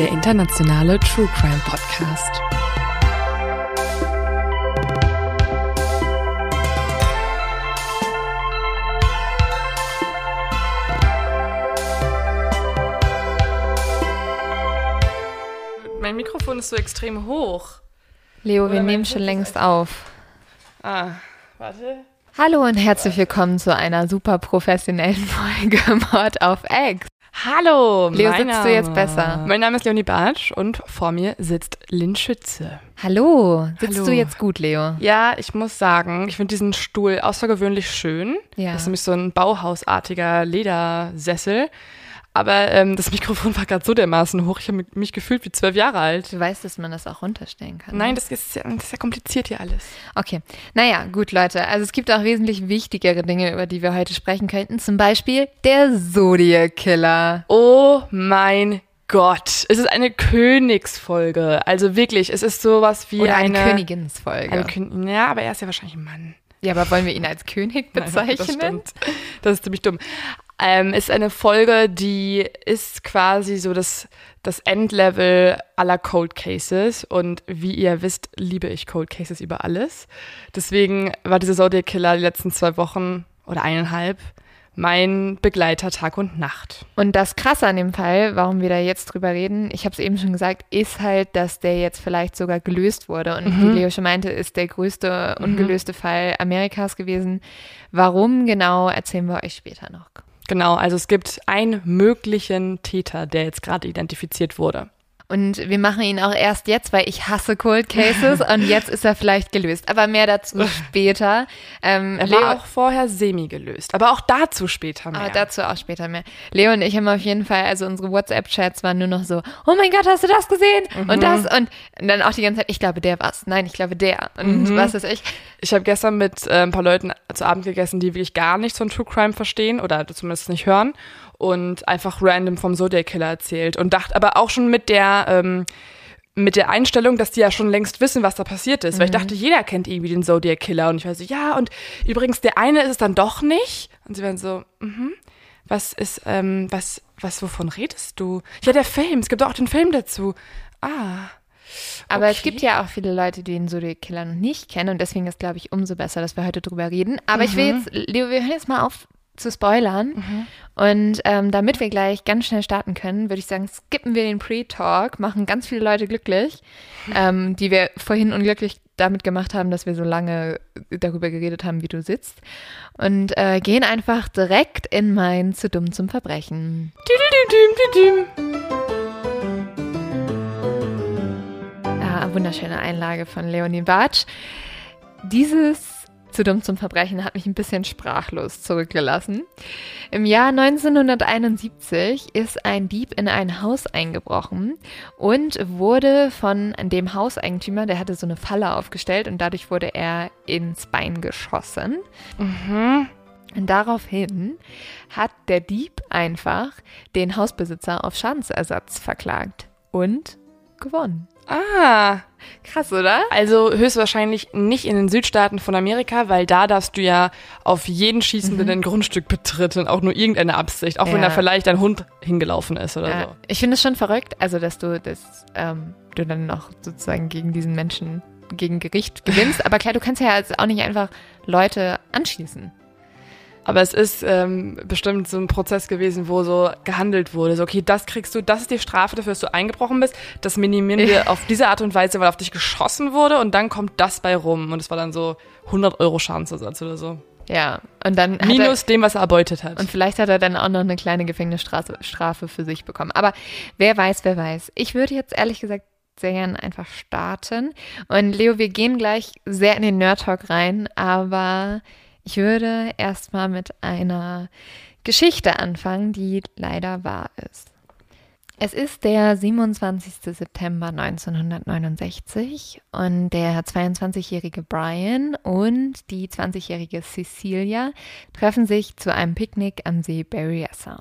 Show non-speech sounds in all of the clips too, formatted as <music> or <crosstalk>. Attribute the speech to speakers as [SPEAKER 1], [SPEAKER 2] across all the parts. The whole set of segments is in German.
[SPEAKER 1] Der internationale True Crime Podcast. Mein Mikrofon ist so extrem hoch.
[SPEAKER 2] Leo,
[SPEAKER 1] Oder
[SPEAKER 2] wir nehmen schon längst auf.
[SPEAKER 1] Ah, warte.
[SPEAKER 2] Hallo und herzlich willkommen zu einer super professionellen <laughs> Folge Mord auf X.
[SPEAKER 1] Hallo,
[SPEAKER 2] Leo,
[SPEAKER 1] mein
[SPEAKER 2] sitzt du jetzt besser?
[SPEAKER 1] Mein Name ist Leonie Bartsch und vor mir sitzt Lynn Schütze.
[SPEAKER 2] Hallo, sitzt
[SPEAKER 1] Hallo.
[SPEAKER 2] du jetzt gut, Leo?
[SPEAKER 1] Ja, ich muss sagen, ich finde diesen Stuhl außergewöhnlich schön.
[SPEAKER 2] Ja.
[SPEAKER 1] Das ist nämlich so ein Bauhausartiger Ledersessel. Aber ähm, das Mikrofon war gerade so dermaßen hoch, ich habe mich gefühlt wie zwölf Jahre alt.
[SPEAKER 2] Du weißt, dass man das auch runterstellen kann.
[SPEAKER 1] Nein,
[SPEAKER 2] ne?
[SPEAKER 1] das ist, ja, das ist ja kompliziert hier alles.
[SPEAKER 2] Okay. Naja, gut, Leute. Also es gibt auch wesentlich wichtigere Dinge, über die wir heute sprechen könnten. Zum Beispiel der Zodiac Killer.
[SPEAKER 1] Oh mein Gott, es ist eine Königsfolge. Also wirklich, es ist sowas wie
[SPEAKER 2] Oder eine,
[SPEAKER 1] eine,
[SPEAKER 2] Königinsfolge.
[SPEAKER 1] Eine Kön ja, aber er ist ja wahrscheinlich ein Mann.
[SPEAKER 2] ja, aber wollen wir ihn als König <laughs>
[SPEAKER 1] Nein,
[SPEAKER 2] bezeichnen?
[SPEAKER 1] Das stimmt. Das ist ziemlich dumm. Ähm, ist eine Folge, die ist quasi so das, das Endlevel aller Cold Cases. Und wie ihr wisst, liebe ich Cold Cases über alles. Deswegen war dieser Zodiac Killer die letzten zwei Wochen oder eineinhalb mein Begleiter Tag und Nacht.
[SPEAKER 2] Und das Krasse an dem Fall, warum wir da jetzt drüber reden, ich habe es eben schon gesagt, ist halt, dass der jetzt vielleicht sogar gelöst wurde. Und
[SPEAKER 1] Mhm.
[SPEAKER 2] wie Leo schon meinte, ist der größte ungelöste Fall Amerikas gewesen. Warum genau, erzählen wir euch später noch.
[SPEAKER 1] Genau, also es gibt einen möglichen Täter, der jetzt gerade identifiziert wurde.
[SPEAKER 2] Und wir machen ihn auch erst jetzt, weil ich hasse Cold Cases <laughs> und jetzt ist er vielleicht gelöst. Aber mehr dazu später. Ähm,
[SPEAKER 1] Er
[SPEAKER 2] Leo,
[SPEAKER 1] war auch vorher semi gelöst, aber auch dazu später mehr.
[SPEAKER 2] aber dazu auch später mehr. Leo und ich haben auf jeden Fall, also unsere WhatsApp-Chats waren nur noch so, oh mein Gott, hast du das gesehen?
[SPEAKER 1] Mhm.
[SPEAKER 2] Und das und dann auch die ganze Zeit, ich glaube, der war's. Nein, ich glaube, der. Und
[SPEAKER 1] Mhm.
[SPEAKER 2] was ist ich?
[SPEAKER 1] Ich habe gestern mit äh, ein paar Leuten zu Abend gegessen, die wirklich gar nichts von True Crime verstehen oder zumindest nicht hören und einfach random vom Zodiac Killer erzählt und dachte aber auch schon mit der ähm, mit der Einstellung, dass die ja schon längst wissen, was da passiert ist. Weil ich dachte, jeder kennt irgendwie den Zodiac Killer. Und ich war so, ja, und übrigens, der eine ist es dann doch nicht. Und sie waren so, mhm, was ist, ähm, was, was, wovon redest du? Ja, der Film, es gibt auch den Film dazu. Ah.
[SPEAKER 2] Aber es
[SPEAKER 1] Okay.
[SPEAKER 2] gibt ja auch viele Leute, die den Zodiac Killer noch nicht kennen und deswegen ist, glaube ich, umso besser, dass wir heute drüber reden. Aber ich
[SPEAKER 1] Mhm.
[SPEAKER 2] will jetzt, Leo, wir hören jetzt mal auf zu spoilern. Und ähm, damit wir gleich ganz schnell starten können, würde ich sagen, skippen wir den Pre-Talk, machen ganz viele Leute glücklich, ähm, die wir vorhin unglücklich damit gemacht haben, dass wir so lange darüber geredet haben, wie du sitzt. Und äh, gehen einfach direkt in mein Zu dumm zum Verbrechen. Ja, wunderschöne Einlage von Leonie Bartsch. Dieses zu dumm zum Verbrechen hat mich ein bisschen sprachlos zurückgelassen. Im Jahr 1971 ist ein Dieb in ein Haus eingebrochen und wurde von dem Hauseigentümer, der hatte so eine Falle aufgestellt und dadurch wurde er ins Bein geschossen. Und daraufhin hat der Dieb einfach den Hausbesitzer auf Schadensersatz verklagt und gewonnen.
[SPEAKER 1] Ah,
[SPEAKER 2] Krass, oder?
[SPEAKER 1] also höchstwahrscheinlich nicht in den Südstaaten von Amerika, weil da darfst du ja auf jeden Schießenden ein Grundstück betreten, auch nur irgendeine Absicht, auch wenn
[SPEAKER 2] Mhm. Ja.
[SPEAKER 1] da vielleicht ein Hund hingelaufen ist oder
[SPEAKER 2] Ja,
[SPEAKER 1] so.
[SPEAKER 2] ich finde es schon verrückt, also dass du das, ähm, du dann noch sozusagen gegen diesen Menschen gegen Gericht gewinnst. Aber klar, du kannst ja jetzt auch nicht einfach Leute anschießen.
[SPEAKER 1] Aber es ist ähm, bestimmt so ein Prozess gewesen, wo so gehandelt wurde. So, okay, das kriegst du, das ist die Strafe dafür, dass du eingebrochen bist. Das minimieren wir auf diese Art und Weise, weil auf dich geschossen wurde und dann kommt das bei rum. Und es war dann so 100 Euro Schadensersatz oder so.
[SPEAKER 2] Ja, und dann.
[SPEAKER 1] Minus er, dem, was er erbeutet hat.
[SPEAKER 2] Und vielleicht hat er dann auch noch eine kleine Gefängnisstrafe für sich bekommen. Aber wer weiß, wer weiß. Ich würde jetzt ehrlich gesagt sehr gerne einfach starten. Und Leo, wir gehen gleich sehr in den Nerd Talk rein, aber ich würde erstmal mit einer Geschichte anfangen, die leider wahr ist. Es ist der 27. September 1969 und der 22-jährige Brian und die 20-jährige Cecilia treffen sich zu einem Picknick am See Berryessa.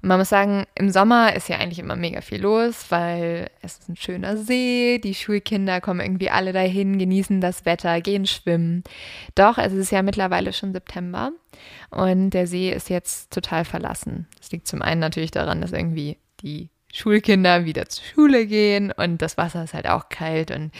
[SPEAKER 2] Und man muss sagen, im Sommer ist ja eigentlich immer mega viel los, weil es ist ein schöner See, die Schulkinder kommen irgendwie alle dahin, genießen das Wetter, gehen schwimmen. Doch es ist ja mittlerweile schon September und der See ist jetzt total verlassen. Das liegt zum einen natürlich daran, dass irgendwie die Schulkinder wieder zur Schule gehen und das Wasser ist halt auch kalt und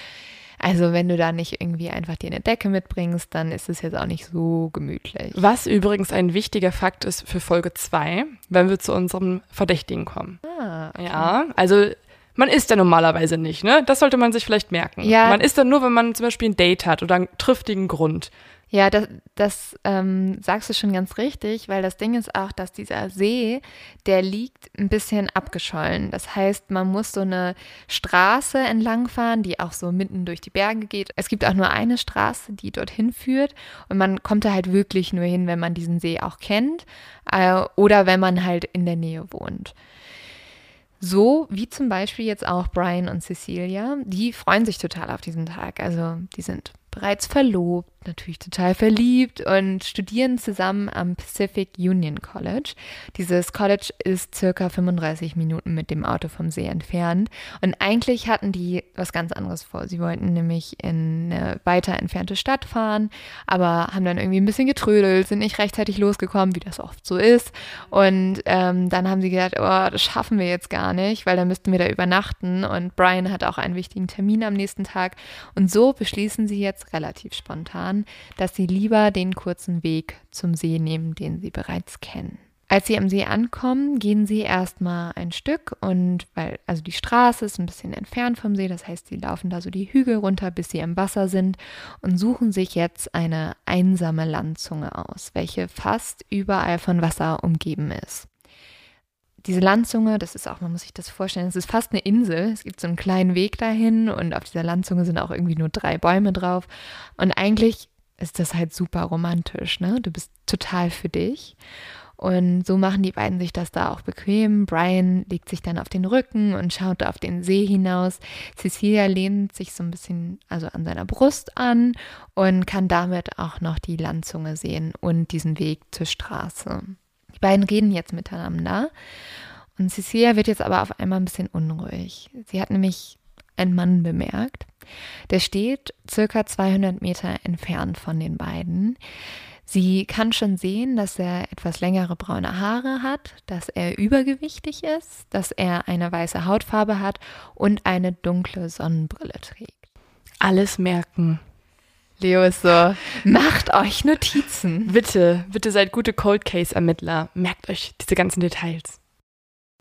[SPEAKER 2] also wenn du da nicht irgendwie einfach dir eine Decke mitbringst, dann ist es jetzt auch nicht so gemütlich.
[SPEAKER 1] Was übrigens ein wichtiger Fakt ist für Folge 2, wenn wir zu unserem Verdächtigen kommen. Ah, okay. Ja, also man isst ja normalerweise nicht, ne? Das sollte man sich vielleicht merken. Ja. Man isst dann nur, wenn man zum Beispiel ein Date hat oder einen triftigen Grund.
[SPEAKER 2] Ja, das, das ähm, sagst du schon ganz richtig, weil das Ding ist auch, dass dieser See, der liegt ein bisschen abgeschollen. Das heißt, man muss so eine Straße entlangfahren, die auch so mitten durch die Berge geht. Es gibt auch nur eine Straße, die dorthin führt und man kommt da halt wirklich nur hin, wenn man diesen See auch kennt äh, oder wenn man halt in der Nähe wohnt. So wie zum Beispiel jetzt auch Brian und Cecilia, die freuen sich total auf diesen Tag. Also die sind bereits verlobt, natürlich total verliebt und studieren zusammen am Pacific Union College. Dieses College ist circa 35 Minuten mit dem Auto vom See entfernt. Und eigentlich hatten die was ganz anderes vor. Sie wollten nämlich in eine weiter entfernte Stadt fahren, aber haben dann irgendwie ein bisschen getrödelt, sind nicht rechtzeitig losgekommen, wie das oft so ist. Und ähm, dann haben sie gedacht, oh, das schaffen wir jetzt gar nicht, weil dann müssten wir da übernachten. Und Brian hat auch einen wichtigen Termin am nächsten Tag. Und so beschließen sie jetzt relativ spontan, dass sie lieber den kurzen Weg zum See nehmen, den sie bereits kennen. Als sie am See ankommen, gehen sie erstmal ein Stück und weil, also die Straße ist ein bisschen entfernt vom See, das heißt, sie laufen da so die Hügel runter, bis sie im Wasser sind und suchen sich jetzt eine einsame Landzunge aus, welche fast überall von Wasser umgeben ist diese Landzunge, das ist auch, man muss sich das vorstellen, es ist fast eine Insel. Es gibt so einen kleinen Weg dahin und auf dieser Landzunge sind auch irgendwie nur drei Bäume drauf. Und eigentlich ist das halt super romantisch, ne? Du bist total für dich. Und so machen die beiden sich das da auch bequem. Brian legt sich dann auf den Rücken und schaut auf den See hinaus. Cecilia lehnt sich so ein bisschen also an seiner Brust an und kann damit auch noch die Landzunge sehen und diesen Weg zur Straße. Beiden reden jetzt miteinander. Und Cecilia wird jetzt aber auf einmal ein bisschen unruhig. Sie hat nämlich einen Mann bemerkt. Der steht circa 200 Meter entfernt von den beiden. Sie kann schon sehen, dass er etwas längere braune Haare hat, dass er übergewichtig ist, dass er eine weiße Hautfarbe hat und eine dunkle Sonnenbrille trägt.
[SPEAKER 1] Alles merken.
[SPEAKER 2] Leo ist so, macht euch Notizen.
[SPEAKER 1] Bitte, bitte seid gute Cold Case Ermittler. Merkt euch diese ganzen Details.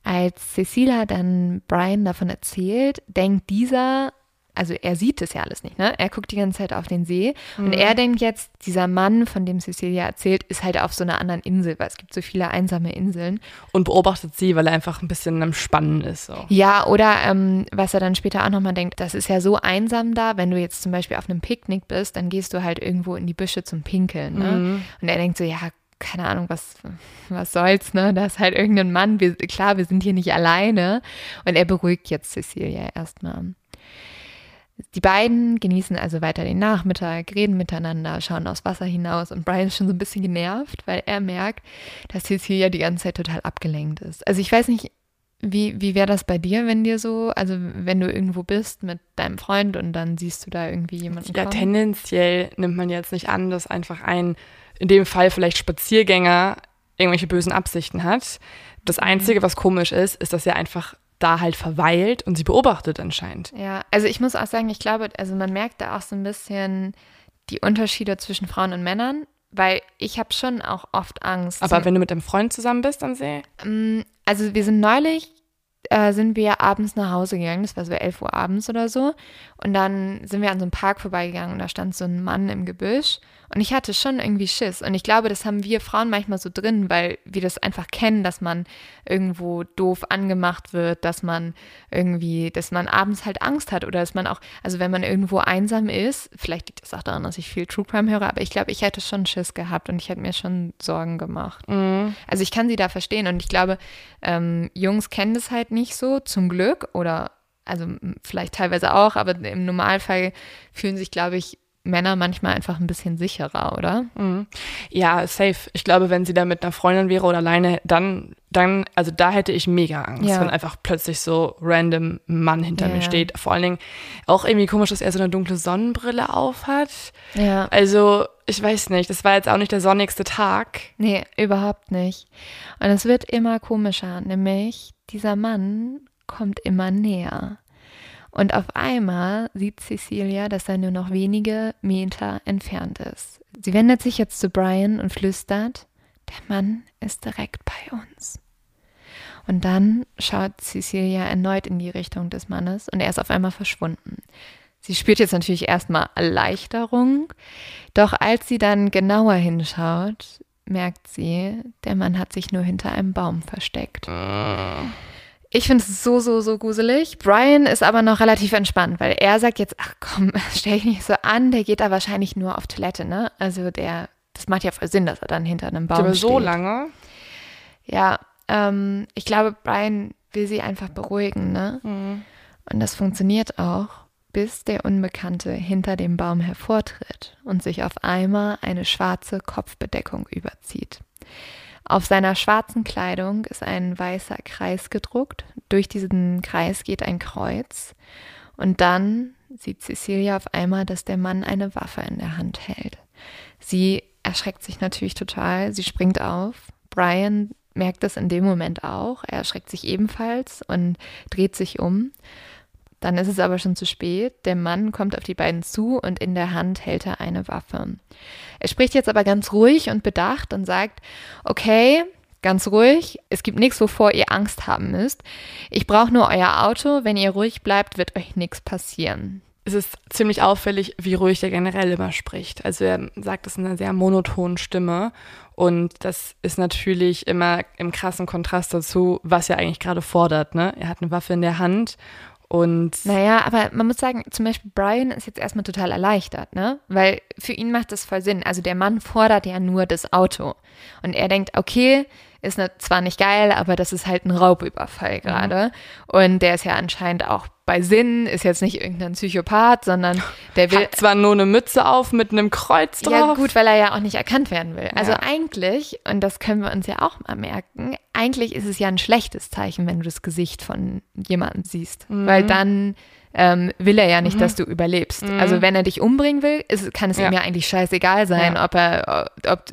[SPEAKER 2] Als Cecilia dann Brian davon erzählt, denkt dieser, also er sieht das ja alles nicht, ne? Er guckt die ganze Zeit auf den See mhm. und er denkt jetzt, dieser Mann, von dem Cecilia erzählt, ist halt auf so einer anderen Insel, weil es gibt so viele einsame Inseln.
[SPEAKER 1] Und beobachtet sie, weil er einfach ein bisschen am Spannen ist. So.
[SPEAKER 2] Ja, oder ähm, was er dann später auch nochmal denkt, das ist ja so einsam da, wenn du jetzt zum Beispiel auf einem Picknick bist, dann gehst du halt irgendwo in die Büsche zum Pinkeln, ne? Mhm. Und er denkt so, ja, keine Ahnung, was, was soll's, ne? Da ist halt irgendein Mann, wir, klar, wir sind hier nicht alleine. Und er beruhigt jetzt Cecilia erstmal. Die beiden genießen also weiter den Nachmittag, reden miteinander, schauen aufs Wasser hinaus und Brian ist schon so ein bisschen genervt, weil er merkt, dass Cecilia die ganze Zeit total abgelenkt ist. Also ich weiß nicht, wie, wie wäre das bei dir, wenn dir so, also wenn du irgendwo bist mit deinem Freund und dann siehst du da irgendwie jemanden?
[SPEAKER 1] Ja, kommen? tendenziell nimmt man jetzt nicht an, dass einfach ein, in dem Fall vielleicht Spaziergänger irgendwelche bösen Absichten hat. Das mhm. Einzige, was komisch ist, ist, dass er einfach da halt verweilt und sie beobachtet anscheinend.
[SPEAKER 2] Ja, also ich muss auch sagen, ich glaube, also man merkt da auch so ein bisschen die Unterschiede zwischen Frauen und Männern, weil ich habe schon auch oft Angst.
[SPEAKER 1] Aber wenn du mit einem Freund zusammen bist am See?
[SPEAKER 2] Ähm, also wir sind neulich, äh, sind wir abends nach Hause gegangen, das war so 11 Uhr abends oder so. Und dann sind wir an so einem Park vorbeigegangen und da stand so ein Mann im Gebüsch. Und ich hatte schon irgendwie Schiss. Und ich glaube, das haben wir Frauen manchmal so drin, weil wir das einfach kennen, dass man irgendwo doof angemacht wird, dass man irgendwie, dass man abends halt Angst hat oder dass man auch, also wenn man irgendwo einsam ist, vielleicht liegt das auch daran, dass ich viel True Crime höre, aber ich glaube, ich hätte schon Schiss gehabt und ich hätte mir schon Sorgen gemacht.
[SPEAKER 1] Mhm.
[SPEAKER 2] Also ich kann sie da verstehen und ich glaube, ähm, Jungs kennen das halt nicht so, zum Glück oder also vielleicht teilweise auch, aber im Normalfall fühlen sich, glaube ich, Männer manchmal einfach ein bisschen sicherer, oder?
[SPEAKER 1] Mhm. Ja, safe. Ich glaube, wenn sie da mit einer Freundin wäre oder alleine, dann, dann, also da hätte ich mega Angst,
[SPEAKER 2] Ja.
[SPEAKER 1] wenn einfach plötzlich so random Mann hinter
[SPEAKER 2] Ja,
[SPEAKER 1] mir steht. Vor allen Dingen auch irgendwie komisch, dass er so eine dunkle Sonnenbrille aufhat.
[SPEAKER 2] Ja.
[SPEAKER 1] Also, ich weiß nicht, das war jetzt auch nicht der sonnigste Tag.
[SPEAKER 2] Nee, überhaupt nicht. Und es wird immer komischer, nämlich dieser Mann kommt immer näher. Und auf einmal sieht Cecilia, dass er nur noch wenige Meter entfernt ist. Sie wendet sich jetzt zu Brian und flüstert, der Mann ist direkt bei uns. Und dann schaut Cecilia erneut in die Richtung des Mannes und er ist auf einmal verschwunden. Sie spürt jetzt natürlich erstmal Erleichterung, doch als sie dann genauer hinschaut, merkt sie, der Mann hat sich nur hinter einem Baum versteckt. Ich finde es so, so, so gruselig. Brian ist aber noch relativ entspannt, weil er sagt jetzt, ach komm, <laughs> stell dich nicht so an, der geht da wahrscheinlich nur auf Toilette, ne? Also der, das macht ja voll Sinn, dass er dann hinter einem Baum
[SPEAKER 1] Aber
[SPEAKER 2] steht.
[SPEAKER 1] so lange.
[SPEAKER 2] Ja, ähm, ich glaube, Brian will sie einfach beruhigen, ne? Und das funktioniert auch, bis der Unbekannte hinter dem Baum hervortritt und sich auf einmal eine schwarze Kopfbedeckung überzieht. Auf seiner schwarzen Kleidung ist ein weißer Kreis gedruckt. Durch diesen Kreis geht ein Kreuz. Und dann sieht Cecilia auf einmal, dass der Mann eine Waffe in der Hand hält. Sie erschreckt sich natürlich total. Sie springt auf. Brian merkt das in dem Moment auch. Er erschreckt sich ebenfalls und dreht sich um. Dann ist es aber schon zu spät. Der Mann kommt auf die beiden zu und in der Hand hält er eine Waffe. Er spricht jetzt aber ganz ruhig und bedacht und sagt, okay, ganz ruhig, es gibt nichts, wovor ihr Angst haben müsst. Ich brauche nur euer Auto. Wenn ihr ruhig bleibt, wird euch nichts passieren.
[SPEAKER 1] Es ist ziemlich auffällig, wie ruhig der generell immer spricht. Also er sagt das in einer sehr monotonen Stimme. Und das ist natürlich immer im krassen Kontrast dazu, was er eigentlich gerade fordert. Ne? Er hat eine Waffe in der Hand und
[SPEAKER 2] Naja, aber man muss sagen, zum Beispiel Brian ist jetzt erstmal total erleichtert, ne? Weil für ihn macht das voll Sinn. Also der Mann fordert ja nur das Auto. Und er denkt, okay, ist ne- zwar nicht geil, aber das ist halt ein Raubüberfall gerade. Und der ist ja anscheinend auch bei Sinn, ist jetzt nicht irgendein Psychopath, sondern der will.
[SPEAKER 1] hat zwar nur eine Mütze auf mit einem Kreuz drauf.
[SPEAKER 2] Ja, gut, weil er ja auch nicht erkannt werden will. Also
[SPEAKER 1] Ja.
[SPEAKER 2] eigentlich, und das können wir uns ja auch mal merken, eigentlich ist es ja ein schlechtes Zeichen, wenn du das Gesicht von jemandem siehst.
[SPEAKER 1] Mhm.
[SPEAKER 2] Weil dann ähm, will er ja nicht, dass du überlebst. Also wenn er dich umbringen will, ist, kann es
[SPEAKER 1] Ja.
[SPEAKER 2] ihm ja eigentlich scheißegal sein,
[SPEAKER 1] Ja.
[SPEAKER 2] ob er, ob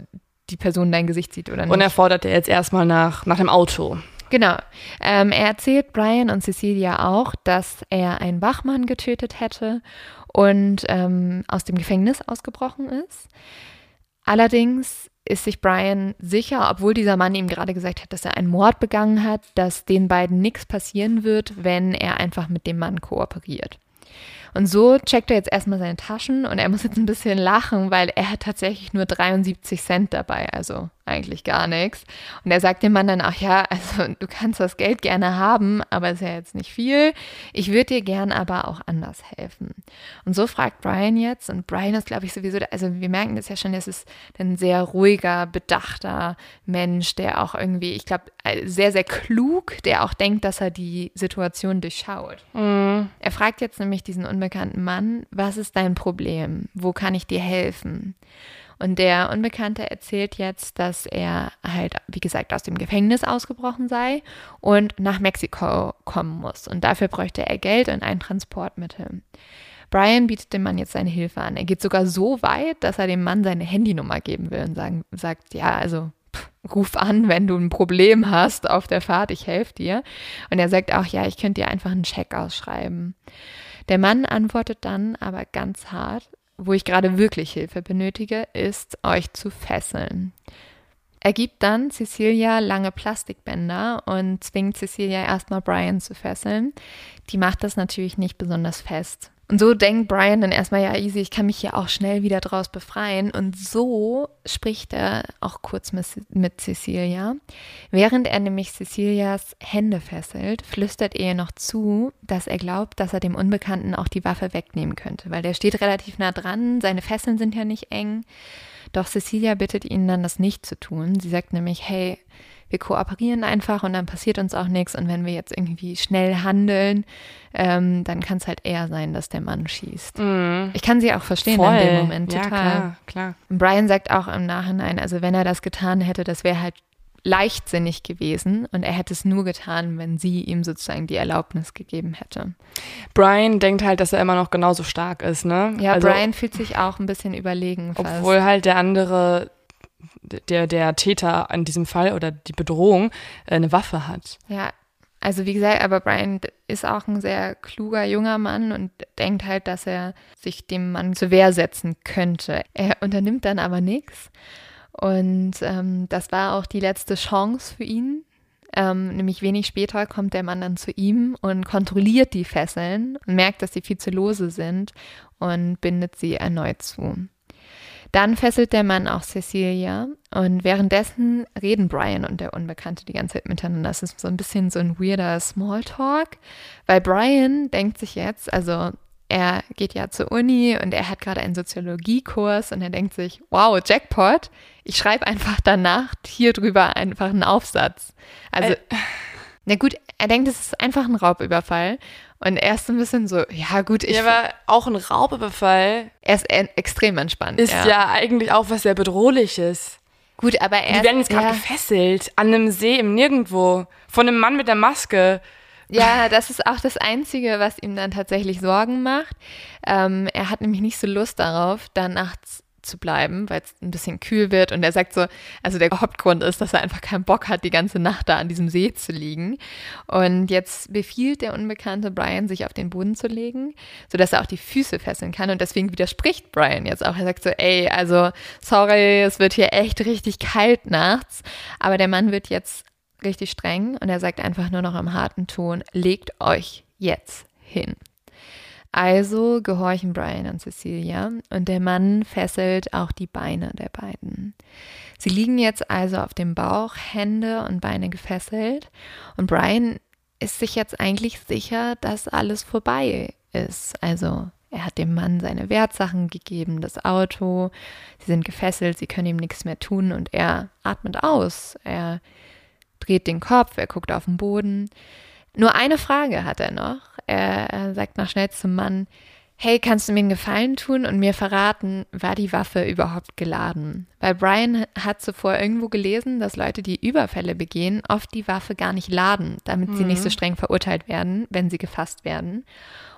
[SPEAKER 2] die Person dein Gesicht sieht oder nicht.
[SPEAKER 1] Und er fordert jetzt erstmal nach, nach dem Auto.
[SPEAKER 2] Genau. Ähm, er erzählt Brian und Cecilia auch, dass er einen Wachmann getötet hätte und ähm, aus dem Gefängnis ausgebrochen ist. Allerdings ist sich Brian sicher, obwohl dieser Mann ihm gerade gesagt hat, dass er einen Mord begangen hat, dass den beiden nichts passieren wird, wenn er einfach mit dem Mann kooperiert. Und so checkt er jetzt erstmal seine Taschen und er muss jetzt ein bisschen lachen, weil er hat tatsächlich nur 73 Cent dabei, also eigentlich gar nichts. Und er sagt dem Mann dann auch, ja, also du kannst das Geld gerne haben, aber ist ja jetzt nicht viel. Ich würde dir gern aber auch anders helfen. Und so fragt Brian jetzt, und Brian ist, glaube ich, sowieso, also wir merken das ja schon, das ist ein sehr ruhiger, bedachter Mensch, der auch irgendwie, ich glaube, sehr, sehr klug, der auch denkt, dass er die Situation durchschaut. Er fragt jetzt nämlich diesen unbekannten Mann, was ist dein Problem? Wo kann ich dir helfen? Und der Unbekannte erzählt jetzt, dass er halt, wie gesagt, aus dem Gefängnis ausgebrochen sei und nach Mexiko kommen muss. Und dafür bräuchte er Geld und ein Transportmittel. Brian bietet dem Mann jetzt seine Hilfe an. Er geht sogar so weit, dass er dem Mann seine Handynummer geben will und sagen, sagt, ja, also pff, ruf an, wenn du ein Problem hast auf der Fahrt, ich helfe dir. Und er sagt auch, ja, ich könnte dir einfach einen Scheck ausschreiben. Der Mann antwortet dann aber ganz hart, wo ich gerade wirklich Hilfe benötige, ist, euch zu fesseln. Er gibt dann Cecilia lange Plastikbänder und zwingt Cecilia erstmal Brian zu fesseln. Die macht das natürlich nicht besonders fest. Und so denkt Brian dann erstmal, ja, easy, ich kann mich hier auch schnell wieder draus befreien. Und so spricht er auch kurz mit, mit Cecilia. Während er nämlich Cecilias Hände fesselt, flüstert er ihr noch zu, dass er glaubt, dass er dem Unbekannten auch die Waffe wegnehmen könnte, weil der steht relativ nah dran, seine Fesseln sind ja nicht eng. Doch Cecilia bittet ihn dann, das nicht zu tun. Sie sagt nämlich, hey, wir kooperieren einfach und dann passiert uns auch nichts. Und wenn wir jetzt irgendwie schnell handeln, ähm, dann kann es halt eher sein, dass der Mann schießt. Mm. Ich kann sie auch verstehen Voll. in dem Moment total. Ja, klar, klar. Und Brian sagt auch im Nachhinein, also wenn er das getan hätte, das wäre halt leichtsinnig gewesen und er hätte es nur getan, wenn sie ihm sozusagen die Erlaubnis gegeben hätte.
[SPEAKER 1] Brian denkt halt, dass er immer noch genauso stark ist, ne?
[SPEAKER 2] Ja, also, Brian fühlt sich auch ein bisschen überlegen.
[SPEAKER 1] Fast. Obwohl halt der andere der, der Täter in diesem Fall oder die Bedrohung äh, eine Waffe hat.
[SPEAKER 2] Ja, also wie gesagt, aber Brian ist auch ein sehr kluger junger Mann und denkt halt, dass er sich dem Mann zur Wehr setzen könnte. Er unternimmt dann aber nichts. Und ähm, das war auch die letzte Chance für ihn. Ähm, nämlich wenig später kommt der Mann dann zu ihm und kontrolliert die Fesseln und merkt, dass sie viel zu lose sind und bindet sie erneut zu. Dann fesselt der Mann auch Cecilia und währenddessen reden Brian und der Unbekannte die ganze Zeit miteinander. Das ist so ein bisschen so ein weirder Smalltalk, weil Brian denkt sich jetzt, also er geht ja zur Uni und er hat gerade einen Soziologiekurs und er denkt sich, wow, Jackpot, ich schreibe einfach danach hier drüber einfach einen Aufsatz. Also, äh. na gut, er denkt, es ist einfach ein Raubüberfall und er ist so ein bisschen so, ja gut, ich.
[SPEAKER 1] Ja, aber auch ein Raubüberfall.
[SPEAKER 2] Er ist extrem entspannt.
[SPEAKER 1] Ist ja. ja eigentlich auch was sehr Bedrohliches.
[SPEAKER 2] Gut, aber er.
[SPEAKER 1] Die werden jetzt gerade ja. gefesselt an einem See im Nirgendwo von einem Mann mit der Maske.
[SPEAKER 2] Ja, das ist auch das Einzige, was ihm dann tatsächlich Sorgen macht. Ähm, er hat nämlich nicht so Lust darauf, da nachts zu bleiben, weil es ein bisschen kühl wird. Und er sagt so, also der Hauptgrund ist, dass er einfach keinen Bock hat, die ganze Nacht da an diesem See zu liegen. Und jetzt befiehlt der unbekannte Brian, sich auf den Boden zu legen, sodass er auch die Füße fesseln kann. Und deswegen widerspricht Brian jetzt auch. Er sagt so, ey, also sorry, es wird hier echt richtig kalt nachts. Aber der Mann wird jetzt richtig streng und er sagt einfach nur noch im harten Ton, legt euch jetzt hin. Also gehorchen Brian und Cecilia und der Mann fesselt auch die Beine der beiden. Sie liegen jetzt also auf dem Bauch, Hände und Beine gefesselt und Brian ist sich jetzt eigentlich sicher, dass alles vorbei ist. Also er hat dem Mann seine Wertsachen gegeben, das Auto, sie sind gefesselt, sie können ihm nichts mehr tun und er atmet aus. Er dreht den Kopf, er guckt auf den Boden. Nur eine Frage hat er noch. Er, er sagt noch schnell zum Mann, hey, kannst du mir einen Gefallen tun und mir verraten, war die Waffe überhaupt geladen? Weil Brian hat zuvor irgendwo gelesen, dass Leute, die Überfälle begehen, oft die Waffe gar nicht laden, damit mhm. sie nicht so mhm. streng verurteilt werden, wenn sie gefasst werden.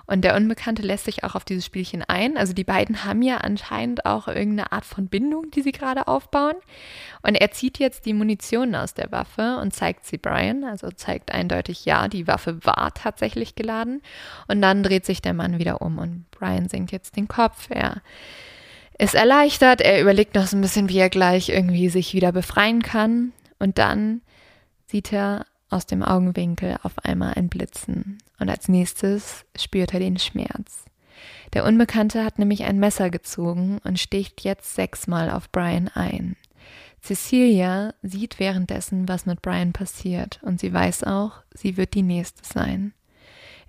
[SPEAKER 2] Und der Unbekannte lässt sich auch auf dieses Spielchen ein. Also die beiden haben ja anscheinend auch irgendeine Art von Bindung, die sie gerade aufbauen. Und er zieht jetzt die Munition aus der Waffe und zeigt sie Brian. Also zeigt eindeutig, ja, die Waffe war tatsächlich geladen. Und dann dreht sich der Mann wieder um und Brian sinkt jetzt den Kopf. Er ist erleichtert. Er überlegt noch so ein bisschen, wie er gleich irgendwie sich wieder befreien kann. Und dann sieht er aus dem Augenwinkel auf einmal ein Blitzen und als nächstes spürt er den Schmerz. Der Unbekannte hat nämlich ein Messer gezogen und sticht jetzt sechsmal auf Brian ein. Cecilia sieht währenddessen, was mit Brian passiert und sie weiß auch, sie wird die nächste sein.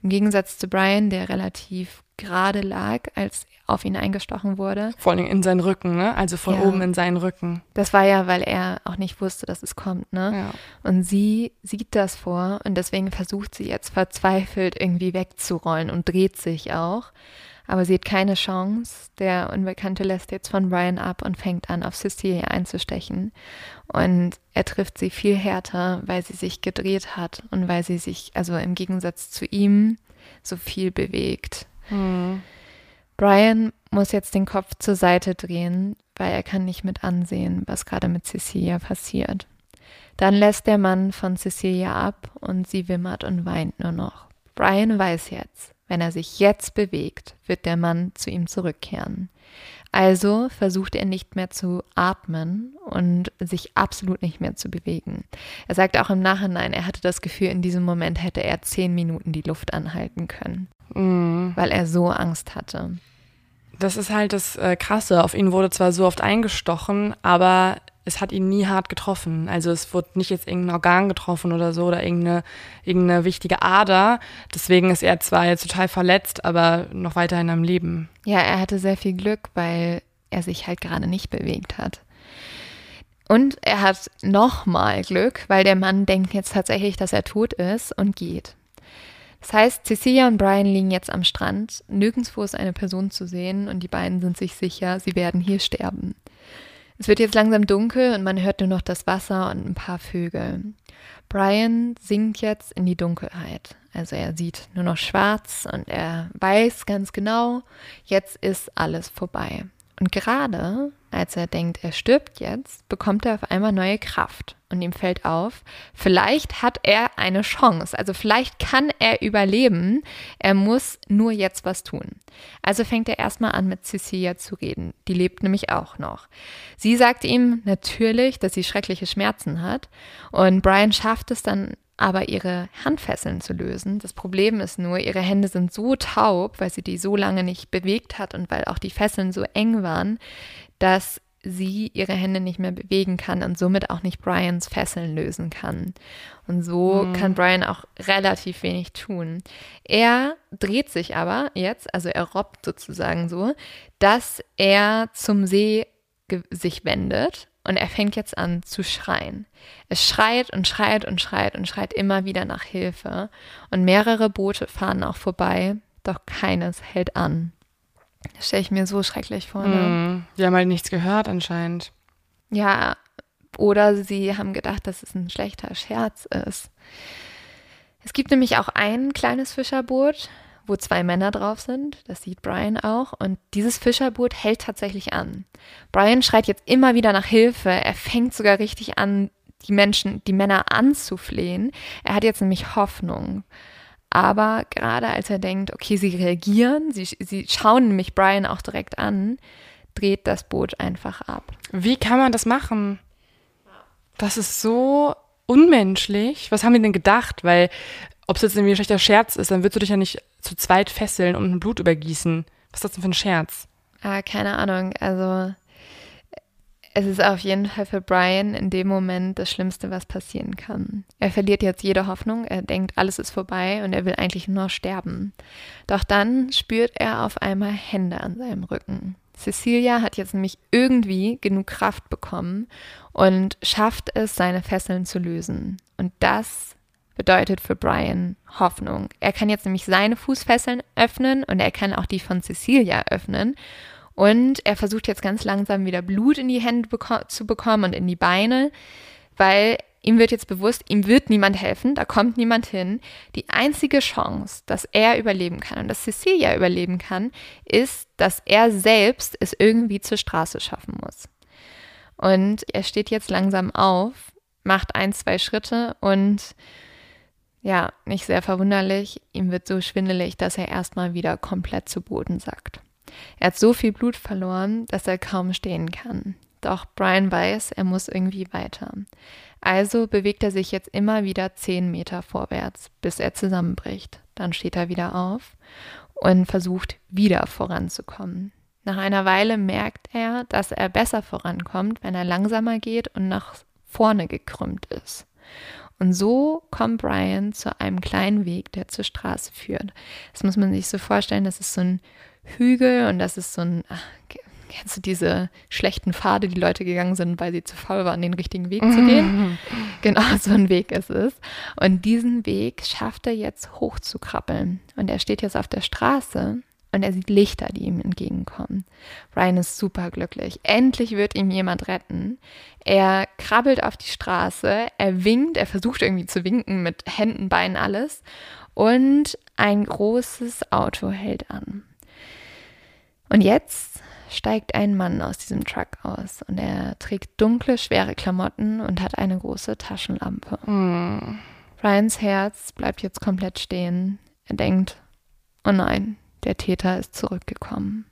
[SPEAKER 2] Im Gegensatz zu Brian, der relativ gerade lag, als auf ihn eingestochen wurde.
[SPEAKER 1] Vor allem in seinen Rücken, ne? Also von ja. oben in seinen Rücken.
[SPEAKER 2] Das war ja, weil er auch nicht wusste, dass es kommt, ne? Ja. Und sie sieht das vor und deswegen versucht sie jetzt verzweifelt irgendwie wegzurollen und dreht sich auch. Aber sie hat keine Chance. Der Unbekannte lässt jetzt von Brian ab und fängt an, auf Cecilia einzustechen. Und er trifft sie viel härter, weil sie sich gedreht hat und weil sie sich, also im Gegensatz zu ihm, so viel bewegt. Hm. Brian muss jetzt den Kopf zur Seite drehen, weil er kann nicht mit ansehen, was gerade mit Cecilia passiert. Dann lässt der Mann von Cecilia ab und sie wimmert und weint nur noch. Brian weiß jetzt, wenn er sich jetzt bewegt, wird der Mann zu ihm zurückkehren. Also versucht er nicht mehr zu atmen und sich absolut nicht mehr zu bewegen. Er sagt auch im Nachhinein, er hatte das Gefühl, in diesem Moment hätte er zehn Minuten die Luft anhalten können,
[SPEAKER 1] Mhm.
[SPEAKER 2] weil er so Angst hatte.
[SPEAKER 1] Das ist halt das äh, Krasse. Auf ihn wurde zwar so oft eingestochen, aber es hat ihn nie hart getroffen. Also es wurde nicht jetzt irgendein Organ getroffen oder so oder irgendeine, irgendeine wichtige Ader. Deswegen ist er zwar jetzt total verletzt, aber noch weiterhin am Leben.
[SPEAKER 2] Ja, er hatte sehr viel Glück, weil er sich halt gerade nicht bewegt hat. Und er hat nochmal Glück, weil der Mann denkt jetzt tatsächlich, dass er tot ist und geht. Das heißt, Cecilia und Brian liegen jetzt am Strand. Nirgendwo ist eine Person zu sehen und die beiden sind sich sicher, sie werden hier sterben. Es wird jetzt langsam dunkel und man hört nur noch das Wasser und ein paar Vögel. Brian sinkt jetzt in die Dunkelheit. Also er sieht nur noch schwarz und er weiß ganz genau, jetzt ist alles vorbei. Und gerade als er denkt, er stirbt jetzt, bekommt er auf einmal neue Kraft. Und ihm fällt auf, vielleicht hat er eine Chance. Also vielleicht kann er überleben. Er muss nur jetzt was tun. Also fängt er erstmal an, mit Cecilia zu reden. Die lebt nämlich auch noch. Sie sagt ihm natürlich, dass sie schreckliche Schmerzen hat. Und Brian schafft es dann aber ihre Handfesseln zu lösen. Das Problem ist nur, ihre Hände sind so taub, weil sie die so lange nicht bewegt hat und weil auch die Fesseln so eng waren, dass sie ihre Hände nicht mehr bewegen kann und somit auch nicht Brians Fesseln lösen kann. Und so
[SPEAKER 1] Mhm.
[SPEAKER 2] kann Brian auch relativ wenig tun. Er dreht sich aber jetzt, also er robbt sozusagen so, dass er zum See sich wendet und er fängt jetzt an zu schreien. Es schreit und schreit und schreit und schreit immer wieder nach Hilfe. Und mehrere Boote fahren auch vorbei, doch keines hält an. Das stelle ich mir so schrecklich vor. Ne?
[SPEAKER 1] Mhm. Die haben halt nichts gehört anscheinend.
[SPEAKER 2] Ja, oder sie haben gedacht, dass es ein schlechter Scherz ist. Es gibt nämlich auch ein kleines Fischerboot, wo zwei Männer drauf sind. Das sieht Brian auch. Und dieses Fischerboot hält tatsächlich an. Brian schreit jetzt immer wieder nach Hilfe. Er fängt sogar richtig an, die Menschen, die Männer anzuflehen. Er hat jetzt nämlich Hoffnung. Aber gerade als er denkt, okay, sie reagieren, sie, sie schauen nämlich Brian auch direkt an, dreht das Boot einfach ab.
[SPEAKER 1] Wie kann man das machen? Das ist so unmenschlich. Was haben die denn gedacht? Weil, ob es jetzt irgendwie ein schlechter Scherz ist, dann würdest du dich ja nicht zu zweit fesseln und ein Blut übergießen. Was ist das denn für ein Scherz?
[SPEAKER 2] Ah, keine Ahnung. Also es ist auf jeden Fall für Brian in dem Moment das Schlimmste, was passieren kann. Er verliert jetzt jede Hoffnung. Er denkt, alles ist vorbei und er will eigentlich nur sterben. Doch dann spürt er auf einmal Hände an seinem Rücken. Cecilia hat jetzt nämlich irgendwie genug Kraft bekommen und schafft es, seine Fesseln zu lösen. Und das bedeutet für Brian Hoffnung. Er kann jetzt nämlich seine Fußfesseln öffnen und er kann auch die von Cecilia öffnen. Und er versucht jetzt ganz langsam wieder Blut in die Hände beko zu bekommen und in die Beine, weil ihm wird jetzt bewusst, ihm wird niemand helfen, da kommt niemand hin. Die einzige Chance, dass er überleben kann und dass Cecilia überleben kann, ist, dass er selbst es irgendwie zur Straße schaffen muss. Und er steht jetzt langsam auf, macht ein, zwei Schritte und ja, nicht sehr verwunderlich, ihm wird so schwindelig, dass er erstmal wieder komplett zu Boden sackt. Er hat so viel Blut verloren, dass er kaum stehen kann. Doch Brian weiß, er muss irgendwie weiter. Also bewegt er sich jetzt immer wieder zehn Meter vorwärts, bis er zusammenbricht. Dann steht er wieder auf und versucht wieder voranzukommen. Nach einer Weile merkt er, dass er besser vorankommt, wenn er langsamer geht und nach vorne gekrümmt ist. Und so kommt Brian zu einem kleinen Weg, der zur Straße führt. Das muss man sich so vorstellen, das ist so ein Hügel und das ist so ein, ach, kennst du diese schlechten Pfade, die Leute gegangen sind, weil sie zu faul waren, den richtigen Weg zu gehen? <laughs> genau so ein Weg ist es. Und diesen Weg schafft er jetzt hochzukrabbeln. Und er steht jetzt auf der Straße und er sieht Lichter, die ihm entgegenkommen. Brian ist super glücklich. Endlich wird ihm jemand retten. Er krabbelt auf die Straße, er winkt, er versucht irgendwie zu winken mit Händen, Beinen, alles. Und ein großes Auto hält an. Und jetzt steigt ein Mann aus diesem Truck aus und er trägt dunkle, schwere Klamotten und hat eine große Taschenlampe.
[SPEAKER 1] Hm.
[SPEAKER 2] Brians Herz bleibt jetzt komplett stehen. Er denkt, oh nein, der Täter ist zurückgekommen.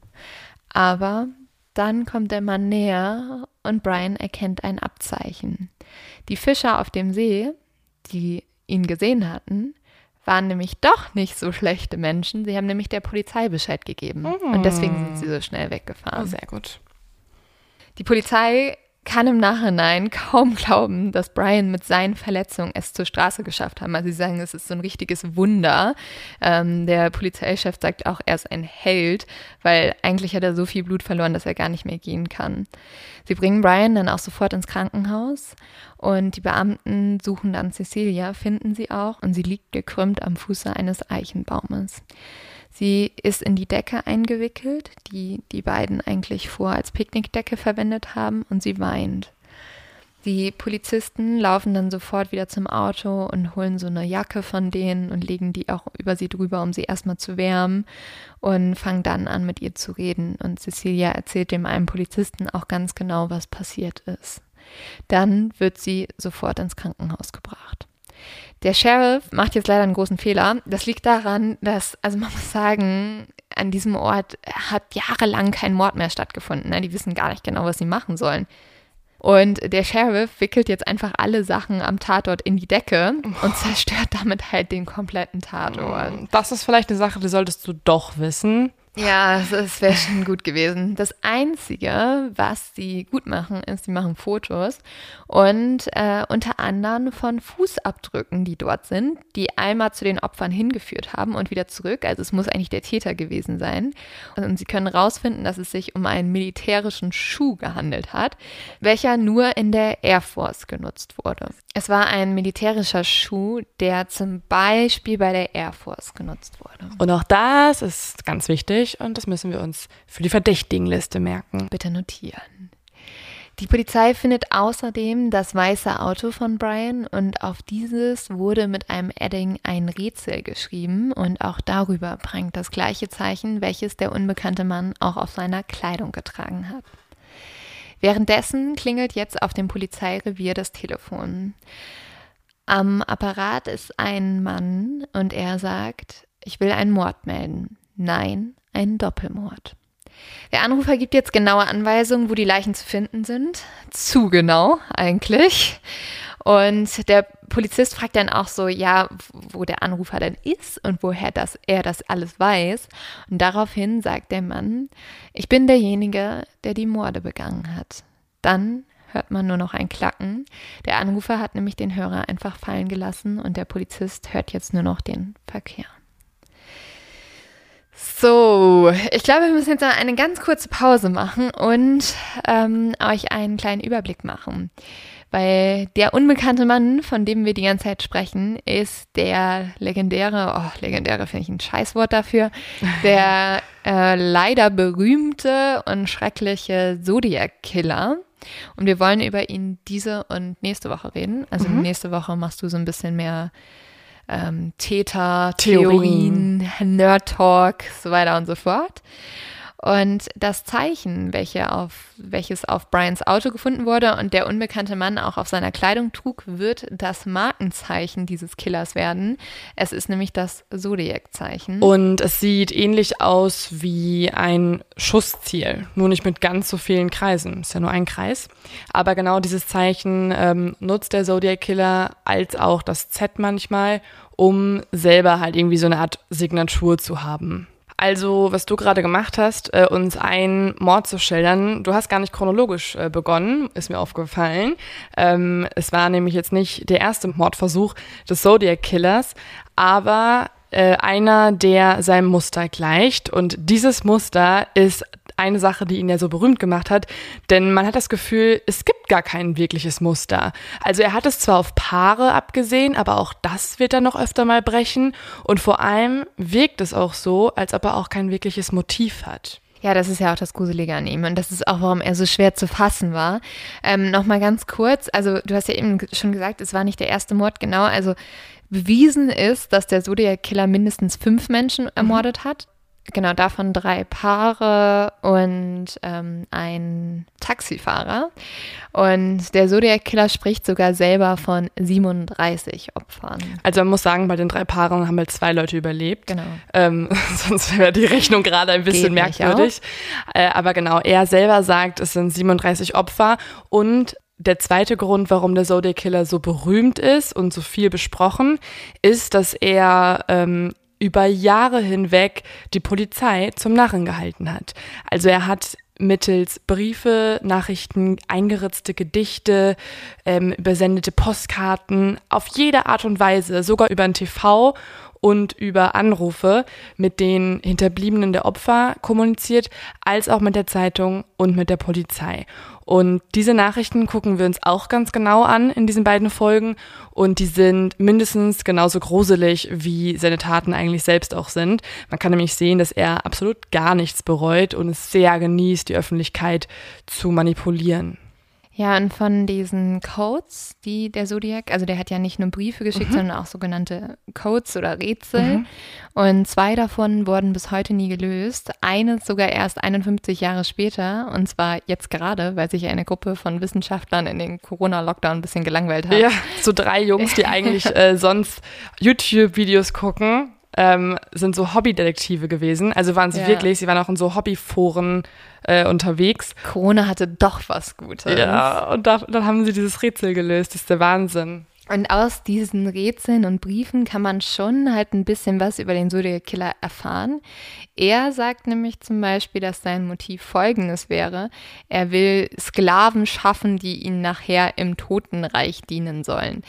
[SPEAKER 2] Aber dann kommt der Mann näher und Brian erkennt ein Abzeichen. Die Fischer auf dem See, die ihn gesehen hatten, waren nämlich doch nicht so schlechte Menschen. Sie haben nämlich der Polizei Bescheid gegeben. Mm. Und deswegen sind sie so schnell weggefahren.
[SPEAKER 1] Oh, sehr gut.
[SPEAKER 2] Die Polizei kann im Nachhinein <laughs> kaum glauben, dass Brian mit seinen Verletzungen es zur Straße geschafft haben. Also sie sagen, es ist so ein richtiges Wunder. Ähm, der Polizeichef sagt auch, er ist ein Held, weil eigentlich hat er so viel Blut verloren, dass er gar nicht mehr gehen kann. Sie bringen Brian dann auch sofort ins Krankenhaus und die Beamten suchen dann Cecilia, finden sie auch und sie liegt gekrümmt am Fuße eines Eichenbaumes. Sie ist in die Decke eingewickelt, die die beiden eigentlich vor als Picknickdecke verwendet haben, und sie weint. Die Polizisten laufen dann sofort wieder zum Auto und holen so eine Jacke von denen und legen die auch über sie drüber, um sie erstmal zu wärmen und fangen dann an, mit ihr zu reden. Und Cecilia erzählt dem einen Polizisten auch ganz genau, was passiert ist. Dann wird sie sofort ins Krankenhaus gebracht. Der Sheriff macht jetzt leider einen großen Fehler. Das liegt daran, dass, also man muss sagen, an diesem Ort hat jahrelang kein Mord mehr stattgefunden. Ne? Die wissen gar nicht genau, was sie machen sollen. Und der Sheriff wickelt jetzt einfach alle Sachen am Tatort in die Decke und zerstört damit halt den kompletten Tatort.
[SPEAKER 1] Das ist vielleicht eine Sache, die solltest du doch wissen.
[SPEAKER 2] Ja, es wäre schon gut gewesen. Das Einzige, was sie gut machen, ist, sie machen Fotos und äh, unter anderem von Fußabdrücken, die dort sind, die einmal zu den Opfern hingeführt haben und wieder zurück. Also es muss eigentlich der Täter gewesen sein. Und sie können herausfinden, dass es sich um einen militärischen Schuh gehandelt hat, welcher nur in der Air Force genutzt wurde. Es war ein militärischer Schuh, der zum Beispiel bei der Air Force genutzt wurde.
[SPEAKER 1] Und auch das ist ganz wichtig und das müssen wir uns für die Verdächtigenliste merken.
[SPEAKER 2] Bitte notieren. Die Polizei findet außerdem das weiße Auto von Brian und auf dieses wurde mit einem Edding ein Rätsel geschrieben und auch darüber prangt das gleiche Zeichen, welches der unbekannte Mann auch auf seiner Kleidung getragen hat. Währenddessen klingelt jetzt auf dem Polizeirevier das Telefon. Am Apparat ist ein Mann und er sagt, ich will einen Mord melden. Nein, einen Doppelmord. Der Anrufer gibt jetzt genaue Anweisungen, wo die Leichen zu finden sind. Zu genau eigentlich. Und der Polizist fragt dann auch so, ja, wo der Anrufer denn ist und woher das, er das alles weiß. Und daraufhin sagt der Mann, ich bin derjenige, der die Morde begangen hat. Dann hört man nur noch ein Klacken. Der Anrufer hat nämlich den Hörer einfach fallen gelassen und der Polizist hört jetzt nur noch den Verkehr. So, ich glaube, wir müssen jetzt eine ganz kurze Pause machen und ähm, euch einen kleinen Überblick machen. Weil der unbekannte Mann, von dem wir die ganze Zeit sprechen, ist der legendäre, oh, legendäre finde ich ein Scheißwort dafür, der <laughs> äh, leider berühmte und schreckliche Zodiac-Killer. Und wir wollen über ihn diese und nächste Woche reden. Also mhm. nächste Woche machst du so ein bisschen mehr ähm, Täter, Theorien, Nerd-Talk, so weiter und so fort. Und das Zeichen, welche auf, welches auf Brians Auto gefunden wurde und der unbekannte Mann auch auf seiner Kleidung trug, wird das Markenzeichen dieses Killers werden. Es ist nämlich das Zodiac-Zeichen.
[SPEAKER 1] Und es sieht ähnlich aus wie ein Schussziel, nur nicht mit ganz so vielen Kreisen. Ist ja nur ein Kreis. Aber genau dieses Zeichen ähm, nutzt der Zodiac-Killer als auch das Z manchmal, um selber halt irgendwie so eine Art Signatur zu haben. Also, was du gerade gemacht hast, äh, uns einen Mord zu schildern, du hast gar nicht chronologisch äh, begonnen, ist mir aufgefallen. Ähm, es war nämlich jetzt nicht der erste Mordversuch des Zodiac Killers, aber äh, einer, der seinem Muster gleicht. Und dieses Muster ist eine Sache, die ihn ja so berühmt gemacht hat, denn man hat das Gefühl, es gibt gar kein wirkliches Muster. Also er hat es zwar auf Paare abgesehen, aber auch das wird er noch öfter mal brechen und vor allem wirkt es auch so, als ob er auch kein wirkliches Motiv hat.
[SPEAKER 2] Ja, das ist ja auch das Gruselige an ihm und das ist auch, warum er so schwer zu fassen war. Ähm, Nochmal ganz kurz, also du hast ja eben schon gesagt, es war nicht der erste Mord, genau, also bewiesen ist, dass der Zodiac-Killer mindestens fünf Menschen ermordet mhm. hat Genau, davon drei Paare und ähm, ein Taxifahrer. Und der Zodiac Killer spricht sogar selber von 37 Opfern.
[SPEAKER 1] Also man muss sagen, bei den drei Paaren haben halt zwei Leute überlebt.
[SPEAKER 2] Genau.
[SPEAKER 1] Ähm, <laughs> sonst wäre die Rechnung gerade ein bisschen
[SPEAKER 2] Geht
[SPEAKER 1] merkwürdig. Äh, aber genau, er selber sagt, es sind 37 Opfer und der zweite Grund, warum der Zodiac Killer so berühmt ist und so viel besprochen, ist, dass er ähm, über Jahre hinweg die Polizei zum Narren gehalten hat. Also er hat mittels Briefe, Nachrichten, eingeritzte Gedichte, ähm, übersendete Postkarten auf jede Art und Weise, sogar über ein TV und über Anrufe mit den Hinterbliebenen der Opfer kommuniziert, als auch mit der Zeitung und mit der Polizei. Und diese Nachrichten gucken wir uns auch ganz genau an in diesen beiden Folgen und die sind mindestens genauso gruselig, wie seine Taten eigentlich selbst auch sind. Man kann nämlich sehen, dass er absolut gar nichts bereut und es sehr genießt, die Öffentlichkeit zu manipulieren.
[SPEAKER 2] Ja, und von diesen Codes, die der Zodiac, also der hat ja nicht nur Briefe geschickt,
[SPEAKER 1] Mhm.
[SPEAKER 2] sondern auch sogenannte Codes oder Rätsel. Und zwei davon wurden bis heute nie gelöst. Eines sogar erst 51 Jahre später. Und zwar jetzt gerade, weil sich eine Gruppe von Wissenschaftlern in den Corona-Lockdown ein bisschen gelangweilt hat.
[SPEAKER 1] Ja, so drei Jungs, die eigentlich <laughs> äh, sonst YouTube-Videos gucken, ähm, sind so Hobbydetektive gewesen. Also waren sie
[SPEAKER 2] Ja.
[SPEAKER 1] wirklich, sie waren auch in so Hobbyforen äh, unterwegs.
[SPEAKER 2] Corona hatte doch was Gutes.
[SPEAKER 1] Ja, und da, dann haben sie dieses Rätsel gelöst. Das ist der Wahnsinn.
[SPEAKER 2] Und aus diesen Rätseln und Briefen kann man schon halt ein bisschen was über den Zodiac Killer erfahren. Er sagt nämlich zum Beispiel, dass sein Motiv folgendes wäre. Er will Sklaven schaffen, die ihn nachher im Totenreich dienen sollen.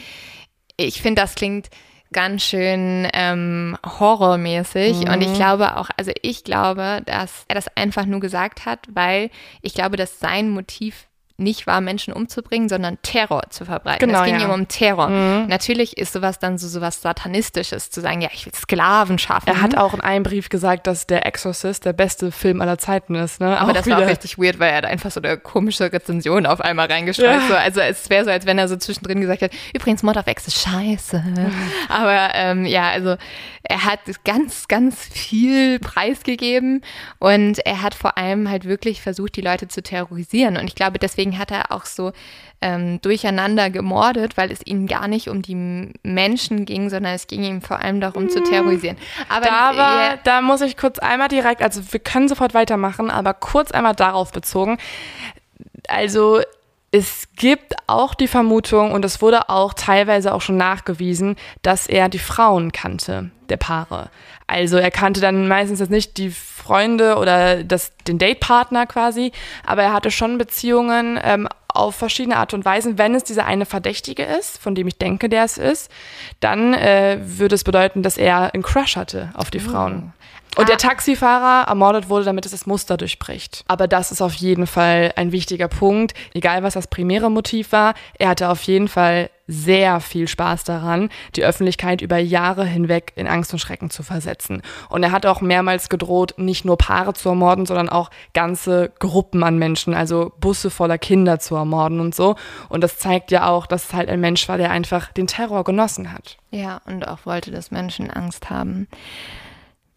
[SPEAKER 2] Ich finde, das klingt ganz schön ähm, horrormäßig. Und ich glaube auch, also ich glaube, dass er das einfach nur gesagt hat, weil ich glaube, dass sein Motiv nicht war, Menschen umzubringen, sondern Terror zu verbreiten.
[SPEAKER 1] Genau,
[SPEAKER 2] es ging
[SPEAKER 1] ja.
[SPEAKER 2] ihm um Terror. Natürlich ist sowas dann so sowas Satanistisches, zu sagen, ja, ich will Sklaven schaffen.
[SPEAKER 1] Er hat auch in einem Brief gesagt, dass der Exorcist der beste Film aller Zeiten ist. Ne?
[SPEAKER 2] aber
[SPEAKER 1] Auch
[SPEAKER 2] das war auch
[SPEAKER 1] wieder.
[SPEAKER 2] richtig weird, weil er da einfach so eine komische Rezension auf einmal reingestreut.
[SPEAKER 1] Ja.
[SPEAKER 2] So, also es wäre so, als wenn er so zwischendrin gesagt hat, übrigens Mod of X ist scheiße. <laughs> Aber ähm, ja, also er hat ganz, ganz viel preisgegeben und er hat vor allem halt wirklich versucht, die Leute zu terrorisieren. Und ich glaube, deswegen hat er auch so ähm, durcheinander gemordet, weil es ihm gar nicht um die Menschen ging, sondern es ging ihm vor allem darum zu terrorisieren. Aber
[SPEAKER 1] Da, war,
[SPEAKER 2] ja,
[SPEAKER 1] da muss ich kurz einmal direkt, also wir können sofort weitermachen, aber kurz einmal darauf bezogen. Also es gibt auch die Vermutung, und das wurde auch teilweise auch schon nachgewiesen, dass er die Frauen kannte, der Paare. Also er kannte dann meistens jetzt nicht die Freunde oder das, den Datepartner quasi, aber er hatte schon Beziehungen ähm, auf verschiedene Art und Weisen. Wenn es dieser eine Verdächtige ist, von dem ich denke, der es ist, dann äh, würde es bedeuten, dass er einen Crush hatte auf die Frauen. Und der Taxifahrer ermordet wurde, damit es das Muster durchbricht. Aber das ist auf jeden Fall ein wichtiger Punkt. Egal, was das primäre Motiv war, er hatte auf jeden Fall sehr viel Spaß daran, die Öffentlichkeit über Jahre hinweg in Angst und Schrecken zu versetzen. Und er hat auch mehrmals gedroht, nicht nur Paare zu ermorden, sondern auch ganze Gruppen an Menschen, also Busse voller Kinder zu ermorden und so. Und das zeigt ja auch, dass es halt ein Mensch war, der einfach den Terror genossen hat.
[SPEAKER 2] Ja, und auch wollte, dass Menschen Angst haben.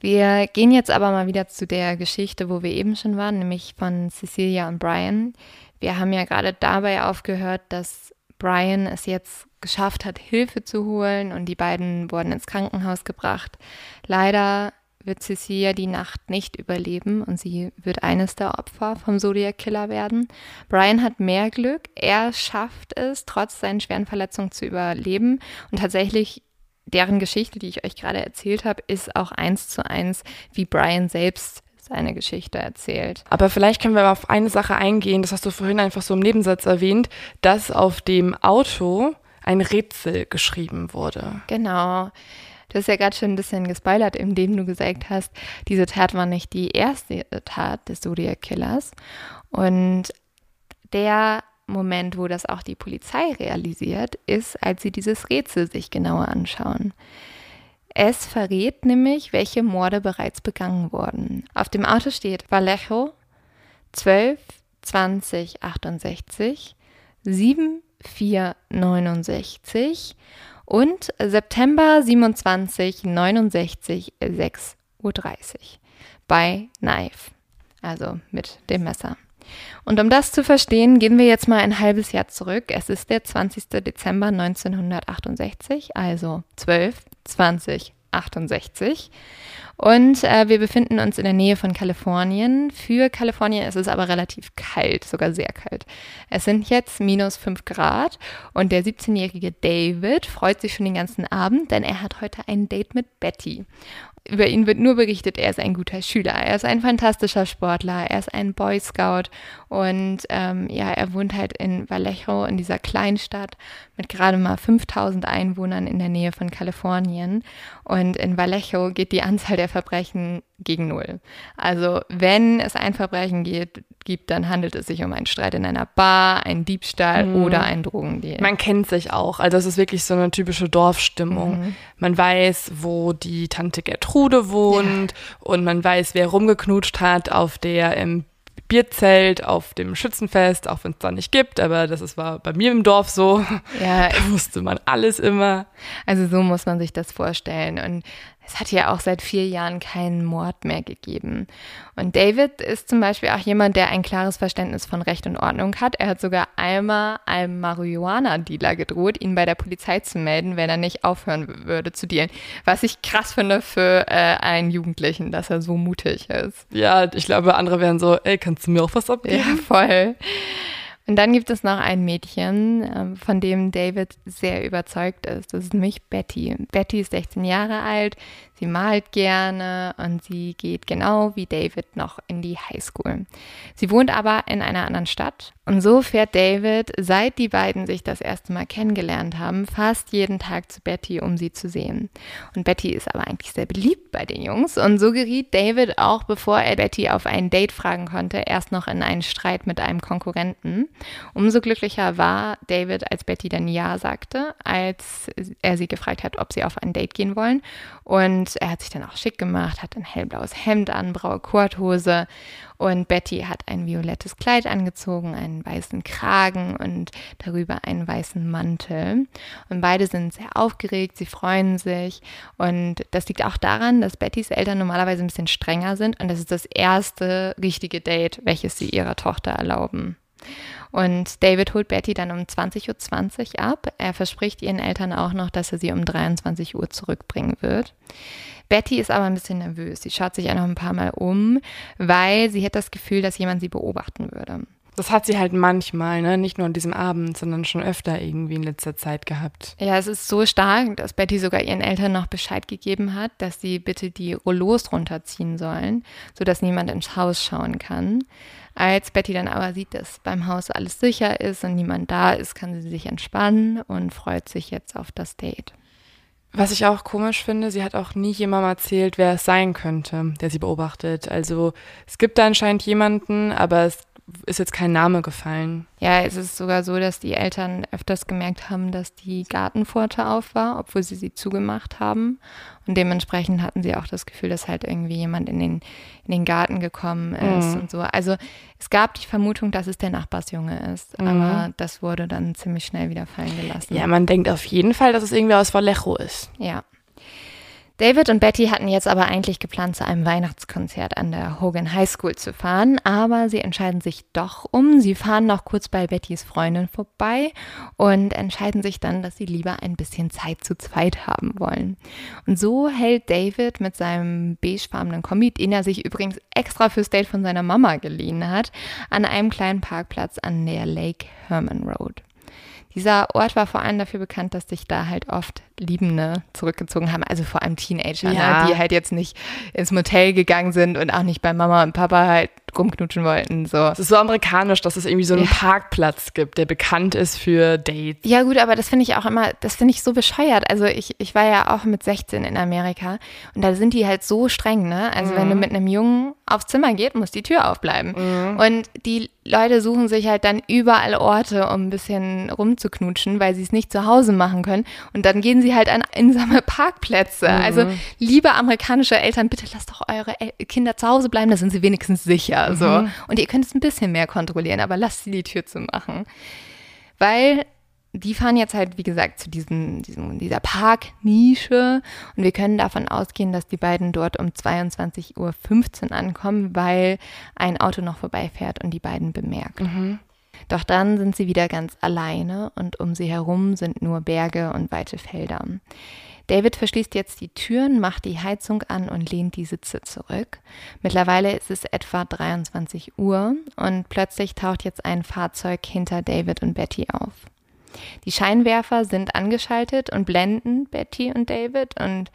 [SPEAKER 2] Wir gehen jetzt aber mal wieder zu der Geschichte, wo wir eben schon waren, nämlich von Cecilia und Brian. Wir haben ja gerade dabei aufgehört, dass Brian es jetzt geschafft hat, Hilfe zu holen und die beiden wurden ins Krankenhaus gebracht. Leider wird Cecilia die Nacht nicht überleben und sie wird eines der Opfer vom Zodiac Killer werden. Brian hat mehr Glück. Er schafft es, trotz seinen schweren Verletzungen zu überleben und tatsächlich deren Geschichte, die ich euch gerade erzählt habe, ist auch eins zu eins, wie Brian selbst seine Geschichte erzählt.
[SPEAKER 1] Aber vielleicht können wir mal auf eine Sache eingehen, das hast du vorhin einfach so im Nebensatz erwähnt, dass auf dem Auto ein Rätsel geschrieben wurde.
[SPEAKER 2] Genau. Du hast ja gerade schon ein bisschen gespoilert, indem du gesagt hast, diese Tat war nicht die erste Tat des Zodiac Killers. Und der Moment, wo das auch die Polizei realisiert, ist, als sie dieses Rätsel sich genauer anschauen. Es verrät nämlich, welche Morde bereits begangen wurden. Auf dem Auto steht Vallejo 12 20 68 7 4 69 und September 27 69 6 Uhr 30. by knife, also mit dem Messer. Und um das zu verstehen, gehen wir jetzt mal ein halbes Jahr zurück. Es ist der 20. Dezember 1968, also 12, 20, 68. Und äh, wir befinden uns in der Nähe von Kalifornien. Für Kalifornien ist es aber relativ kalt, sogar sehr kalt. Es sind jetzt minus 5 Grad und der 17-jährige David freut sich schon den ganzen Abend, denn er hat heute ein Date mit Betty über ihn wird nur berichtet, er ist ein guter Schüler, er ist ein fantastischer Sportler, er ist ein Boy Scout und ähm, ja, er wohnt halt in Vallejo, in dieser Kleinstadt mit gerade mal 5000 Einwohnern in der Nähe von Kalifornien. Und in Vallejo geht die Anzahl der Verbrechen gegen Null. Also wenn es ein Verbrechen geht, gibt, dann handelt es sich um einen Streit in einer Bar, einen Diebstahl mhm. oder einen Drogendeal.
[SPEAKER 1] Man kennt sich auch. Also es ist wirklich so eine typische Dorfstimmung. Mhm. Man weiß, wo die Tante Gertrude wohnt ja. und man weiß, wer rumgeknutscht hat auf der im Bierzelt auf dem Schützenfest, auch wenn es da nicht gibt, aber das ist, war bei mir im Dorf so. Ja. <laughs> Da wusste man alles immer.
[SPEAKER 2] Also so muss man sich das vorstellen. Und es hat ja auch seit vier Jahren keinen Mord mehr gegeben. Und David ist zum Beispiel auch jemand, der ein klares Verständnis von Recht und Ordnung hat. Er hat sogar einmal einem Marihuana-Dealer gedroht, ihn bei der Polizei zu melden, wenn er nicht aufhören würde zu dealen. Was ich krass finde für äh, einen Jugendlichen, dass er so mutig ist.
[SPEAKER 1] Ja, ich glaube, andere wären so, ey, kannst du mir auch was abgeben?
[SPEAKER 2] Ja, voll. Und dann gibt es noch ein Mädchen, ähm, von dem David sehr überzeugt ist. Das ist nämlich Betty. Betty ist 16 Jahre alt, sie malt gerne und sie geht genau wie David noch in die Highschool. Sie wohnt aber in einer anderen Stadt und so fährt David, seit die beiden sich das erste Mal kennengelernt haben, fast jeden Tag zu Betty, um sie zu sehen. Und Betty ist aber eigentlich sehr beliebt bei den Jungs und so geriet David auch, bevor er Betty auf ein Date fragen konnte, erst noch in einen Streit mit einem Konkurrenten. Umso glücklicher war David, als Betty dann Ja sagte, als er sie gefragt hat, ob sie auf ein Date gehen wollen. Und er hat sich dann auch schick gemacht, hat ein hellblaues Hemd an, braue Kurthose und Betty hat ein violettes Kleid angezogen, einen weißen Kragen und darüber einen weißen Mantel. Und beide sind sehr aufgeregt, sie freuen sich. Und das liegt auch daran, dass Bettys Eltern normalerweise ein bisschen strenger sind. Und das ist das erste richtige Date, welches sie ihrer Tochter erlauben. Und David holt Betty dann um 20.20 Uhr ab. Er verspricht ihren Eltern auch noch, dass er sie um 23 Uhr zurückbringen wird. Betty ist aber ein bisschen nervös. Sie schaut sich auch noch ein paar Mal um, weil sie hat das Gefühl, dass jemand sie beobachten würde.
[SPEAKER 1] Das hat sie halt manchmal, ne? nicht nur an diesem Abend, sondern schon öfter irgendwie in letzter Zeit gehabt.
[SPEAKER 2] Ja, es ist so stark, dass Betty sogar ihren Eltern noch Bescheid gegeben hat, dass sie bitte die Rollos runterziehen sollen, sodass niemand ins Haus schauen kann. Als Betty dann aber sieht, dass beim Haus alles sicher ist und niemand da ist, kann sie sich entspannen und freut sich jetzt auf das Date.
[SPEAKER 1] Was ich auch komisch finde, sie hat auch nie jemandem erzählt, wer es sein könnte, der sie beobachtet. Also es gibt da anscheinend jemanden, aber es ist jetzt kein Name gefallen.
[SPEAKER 2] Ja, es ist sogar so, dass die Eltern öfters gemerkt haben, dass die Gartenpforte auf war, obwohl sie sie zugemacht haben. Und dementsprechend hatten sie auch das Gefühl, dass halt irgendwie jemand in den, in den Garten gekommen ist mhm. und so. Also es gab die Vermutung, dass es der Nachbarsjunge ist, mhm. aber das wurde dann ziemlich schnell wieder fallen gelassen.
[SPEAKER 1] Ja, man denkt auf jeden Fall, dass es irgendwie aus Vallejo ist.
[SPEAKER 2] Ja. David und Betty hatten jetzt aber eigentlich geplant, zu einem Weihnachtskonzert an der Hogan High School zu fahren, aber sie entscheiden sich doch um. Sie fahren noch kurz bei Bettys Freundin vorbei und entscheiden sich dann, dass sie lieber ein bisschen Zeit zu zweit haben wollen. Und so hält David mit seinem beigefarbenen Kombi, den er sich übrigens extra fürs Date von seiner Mama geliehen hat, an einem kleinen Parkplatz an der Lake Herman Road. Dieser Ort war vor allem dafür bekannt, dass sich da halt oft Liebende zurückgezogen haben, also vor allem Teenager, ne, ja. ne, die halt jetzt nicht ins Motel gegangen sind und auch nicht bei Mama und Papa halt rumknutschen wollten. So.
[SPEAKER 1] Es ist so amerikanisch, dass es irgendwie so einen ja. Parkplatz gibt, der bekannt ist für Dates.
[SPEAKER 2] Ja gut, aber das finde ich auch immer, das finde ich so bescheuert. Also ich, ich war ja auch mit 16 in Amerika und da sind die halt so streng, ne? Also mhm. wenn du mhm. mit einem Jungen aufs Zimmer geht, muss die Tür aufbleiben. Mhm. Und die Leute suchen sich halt dann überall Orte, um ein bisschen rumzuknutschen, weil sie es nicht zu Hause machen können. Und dann gehen sie halt an einsame Parkplätze. Mhm. Also, liebe amerikanische Eltern, bitte lasst doch eure Kinder zu Hause bleiben, da sind sie wenigstens sicher. Mhm. So. Und ihr könnt es ein bisschen mehr kontrollieren, aber lasst sie die Tür zu machen. Weil die fahren jetzt halt, wie gesagt, zu diesem, diesem, dieser Parknische und wir können davon ausgehen, dass die beiden dort um 22.15 Uhr ankommen, weil ein Auto noch vorbeifährt und die beiden bemerkt. Mhm. Doch dann sind sie wieder ganz alleine und um sie herum sind nur Berge und weite Felder. David verschließt jetzt die Türen, macht die Heizung an und lehnt die Sitze zurück. Mittlerweile ist es etwa 23 Uhr und plötzlich taucht jetzt ein Fahrzeug hinter David und Betty auf. Die Scheinwerfer sind angeschaltet und blenden Betty und David und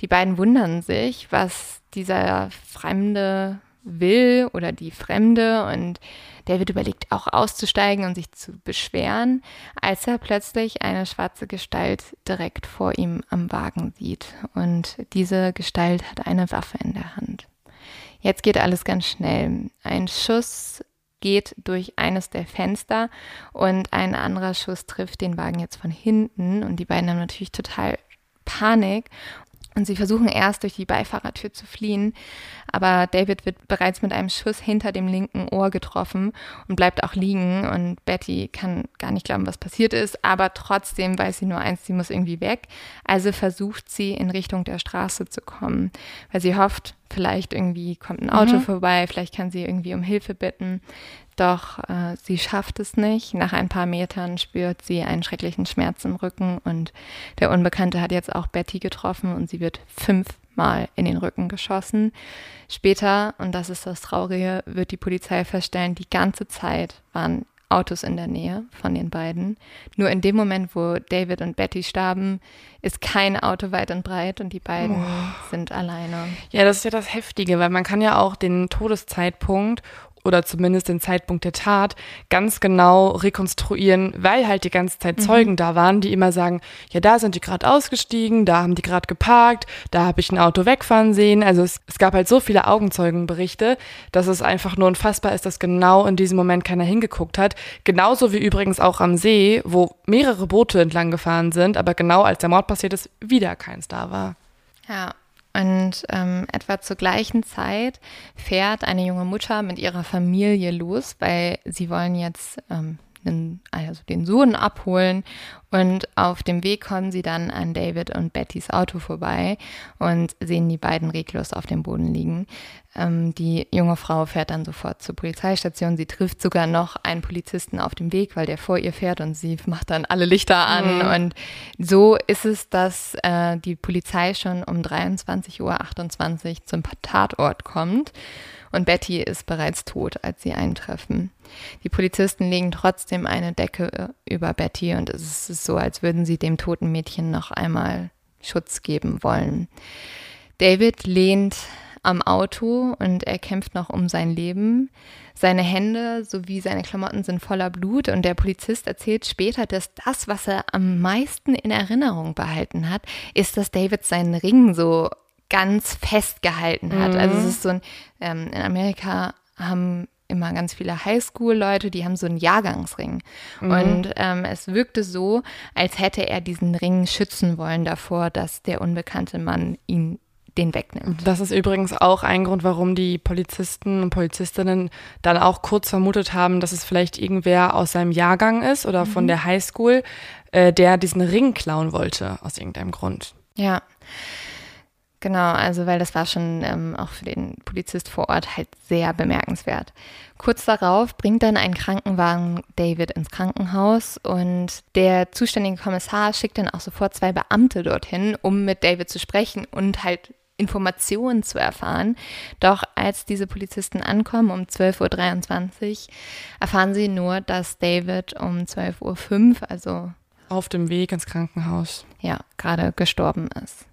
[SPEAKER 2] die beiden wundern sich, was dieser Fremde will oder die Fremde und David überlegt auch auszusteigen und sich zu beschweren, als er plötzlich eine schwarze Gestalt direkt vor ihm am Wagen sieht und diese Gestalt hat eine Waffe in der Hand. Jetzt geht alles ganz schnell. Ein Schuss geht durch eines der Fenster und ein anderer Schuss trifft den Wagen jetzt von hinten und die beiden haben natürlich total Panik und sie versuchen erst durch die Beifahrertür zu fliehen, aber David wird bereits mit einem Schuss hinter dem linken Ohr getroffen und bleibt auch liegen. Und Betty kann gar nicht glauben, was passiert ist, aber trotzdem weiß sie nur eins, sie muss irgendwie weg. Also versucht sie in Richtung der Straße zu kommen, weil sie hofft, vielleicht irgendwie kommt ein Auto mhm. vorbei, vielleicht kann sie irgendwie um Hilfe bitten. Doch äh, sie schafft es nicht. Nach ein paar Metern spürt sie einen schrecklichen Schmerz im Rücken und der Unbekannte hat jetzt auch Betty getroffen und sie wird fünfmal in den Rücken geschossen. Später, und das ist das Traurige, wird die Polizei feststellen, die ganze Zeit waren Autos in der Nähe von den beiden. Nur in dem Moment, wo David und Betty starben, ist kein Auto weit und breit und die beiden oh. sind alleine.
[SPEAKER 1] Ja, das ist ja das Heftige, weil man kann ja auch den Todeszeitpunkt oder zumindest den Zeitpunkt der Tat ganz genau rekonstruieren, weil halt die ganze Zeit mhm. Zeugen mhm. da waren, die immer sagen, ja, da sind die gerade ausgestiegen, da haben die gerade geparkt, da habe ich ein Auto wegfahren sehen. Also es, es gab halt so viele Augenzeugenberichte, dass es einfach nur unfassbar ist, dass genau in diesem Moment keiner hingeguckt hat. Genauso wie übrigens auch am See, wo mehrere Boote entlang gefahren sind, aber genau als der Mord passiert ist, wieder keins da war.
[SPEAKER 2] Ja, und ähm, etwa zur gleichen Zeit fährt eine junge Mutter mit ihrer Familie los, weil sie wollen jetzt ähm, den, also den Sohn abholen und auf dem Weg kommen sie dann an David und Bettys Auto vorbei und sehen die beiden reglos auf dem Boden liegen. Ähm, die junge Frau fährt dann sofort zur Polizeistation. Sie trifft sogar noch einen Polizisten auf dem Weg, weil der vor ihr fährt und sie macht dann alle Lichter an. Mhm. Und so ist es, dass äh, die Polizei schon um 23.28 Uhr zum Tatort kommt und Betty ist bereits tot, als sie eintreffen. Die Polizisten legen trotzdem eine Decke äh, über Betty und es ist so, als würden sie dem toten Mädchen noch einmal Schutz geben wollen. David lehnt am Auto und er kämpft noch um sein Leben. Seine Hände sowie seine Klamotten sind voller Blut und der Polizist erzählt später, dass das, was er am meisten in Erinnerung behalten hat, ist, dass David seinen Ring so ganz festgehalten hat. Mhm. Also es ist so ein, ähm, in Amerika haben immer ganz viele Highschool-Leute, die haben so einen Jahrgangsring. Mhm. Und ähm, es wirkte so, als hätte er diesen Ring schützen wollen davor, dass der unbekannte Mann ihn den wegnimmt.
[SPEAKER 1] Das ist übrigens auch ein Grund, warum die Polizisten und Polizistinnen dann auch kurz vermutet haben, dass es vielleicht irgendwer aus seinem Jahrgang ist oder mhm. von der Highschool, äh, der diesen Ring klauen wollte, aus irgendeinem Grund.
[SPEAKER 2] Ja. Genau, also weil das war schon ähm, auch für den Polizist vor Ort halt sehr bemerkenswert. Kurz darauf bringt dann ein Krankenwagen David ins Krankenhaus und der zuständige Kommissar schickt dann auch sofort zwei Beamte dorthin, um mit David zu sprechen und halt Informationen zu erfahren. Doch als diese Polizisten ankommen um 12.23 Uhr, erfahren sie nur, dass David um 12.05 Uhr, also
[SPEAKER 1] auf dem Weg ins Krankenhaus,
[SPEAKER 2] ja, gerade gestorben ist.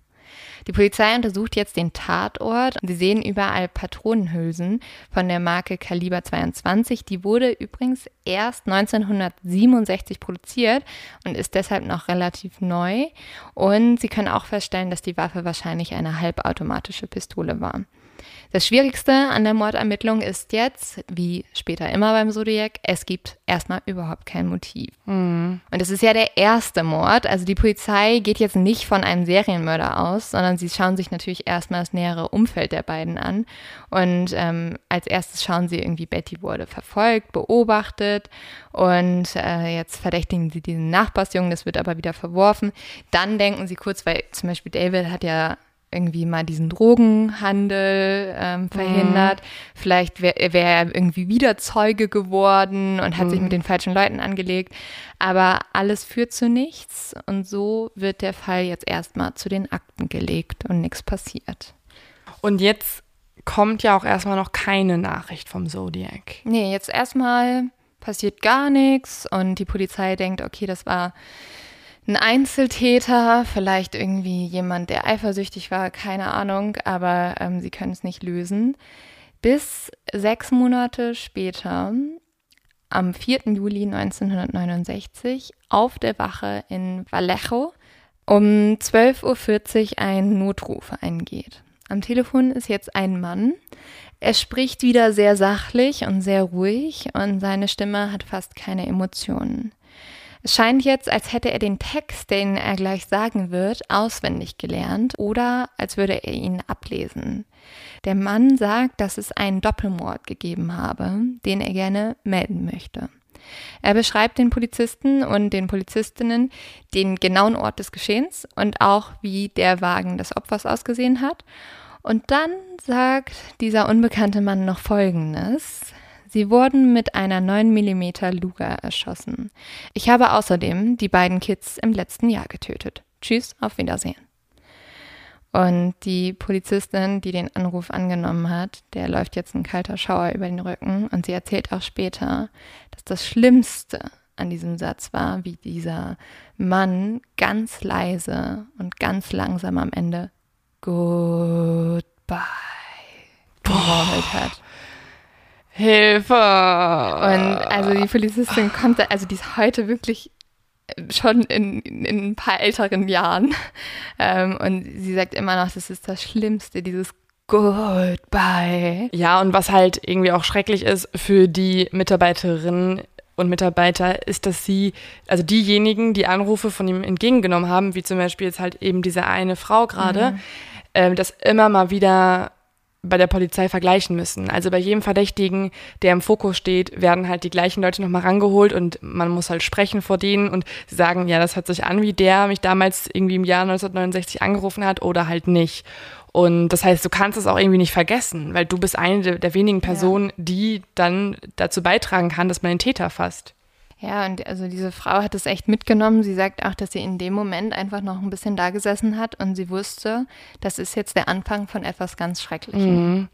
[SPEAKER 2] Die Polizei untersucht jetzt den Tatort. Sie sehen überall Patronenhülsen von der Marke Kaliber 22. Die wurde übrigens erst 1967 produziert und ist deshalb noch relativ neu. Und sie können auch feststellen, dass die Waffe wahrscheinlich eine halbautomatische Pistole war. Das Schwierigste an der Mordermittlung ist jetzt, wie später immer beim Zodiac, es gibt erstmal überhaupt kein Motiv. Mhm. Und es ist ja der erste Mord. Also die Polizei geht jetzt nicht von einem Serienmörder aus, sondern sie schauen sich natürlich erstmal das nähere Umfeld der beiden an. Und ähm, als erstes schauen sie irgendwie, Betty wurde verfolgt, beobachtet und äh, jetzt verdächtigen sie diesen Nachbarsjungen, das wird aber wieder verworfen. Dann denken sie kurz, weil zum Beispiel David hat ja irgendwie mal diesen Drogenhandel ähm, verhindert. Mhm. Vielleicht wäre wär er irgendwie wieder Zeuge geworden und hat mhm. sich mit den falschen Leuten angelegt. Aber alles führt zu nichts und so wird der Fall jetzt erstmal zu den Akten gelegt und nichts passiert.
[SPEAKER 1] Und jetzt kommt ja auch erstmal noch keine Nachricht vom Zodiac.
[SPEAKER 2] Nee, jetzt erstmal passiert gar nichts und die Polizei denkt, okay, das war ein Einzeltäter, vielleicht irgendwie jemand, der eifersüchtig war, keine Ahnung, aber ähm, sie können es nicht lösen. Bis sechs Monate später, am 4. Juli 1969, auf der Wache in Vallejo, um 12.40 Uhr ein Notruf eingeht. Am Telefon ist jetzt ein Mann. Er spricht wieder sehr sachlich und sehr ruhig und seine Stimme hat fast keine Emotionen. Es scheint jetzt, als hätte er den Text, den er gleich sagen wird, auswendig gelernt oder als würde er ihn ablesen. Der Mann sagt, dass es einen Doppelmord gegeben habe, den er gerne melden möchte. Er beschreibt den Polizisten und den Polizistinnen den genauen Ort des Geschehens und auch, wie der Wagen des Opfers ausgesehen hat. Und dann sagt dieser unbekannte Mann noch Folgendes. Sie wurden mit einer 9 mm Luger erschossen. Ich habe außerdem die beiden Kids im letzten Jahr getötet. Tschüss, auf Wiedersehen. Und die Polizistin, die den Anruf angenommen hat, der läuft jetzt ein kalter Schauer über den Rücken und sie erzählt auch später, dass das Schlimmste an diesem Satz war, wie dieser Mann ganz leise und ganz langsam am Ende Goodbye
[SPEAKER 1] geworfelt hat. Hilfe! Und
[SPEAKER 2] also die Polizistin kommt, da, also die ist heute wirklich schon in, in ein paar älteren Jahren. <laughs> Ähm, und sie sagt immer noch, das ist das Schlimmste, dieses Goodbye.
[SPEAKER 1] Ja, und was halt irgendwie auch schrecklich ist für die Mitarbeiterinnen und Mitarbeiter, ist, dass sie, also diejenigen, die Anrufe von ihm entgegengenommen haben, wie zum Beispiel jetzt halt eben diese eine Frau gerade, mhm. äh, das immer mal wieder bei der Polizei vergleichen müssen. Also bei jedem Verdächtigen, der im Fokus steht, werden halt die gleichen Leute nochmal rangeholt und man muss halt sprechen vor denen und sie sagen, ja, das hört sich an, wie der mich damals irgendwie im Jahr 1969 angerufen hat oder halt nicht. Und das heißt, du kannst es auch irgendwie nicht vergessen, weil du bist eine der, der wenigen Personen, ja. die dann dazu beitragen kann, dass man den Täter fasst.
[SPEAKER 2] Ja, und also diese Frau hat es echt mitgenommen. Sie sagt auch, dass sie in dem Moment einfach noch ein bisschen da gesessen hat und sie wusste, das ist jetzt der Anfang von etwas ganz Schrecklichem.
[SPEAKER 1] Mhm.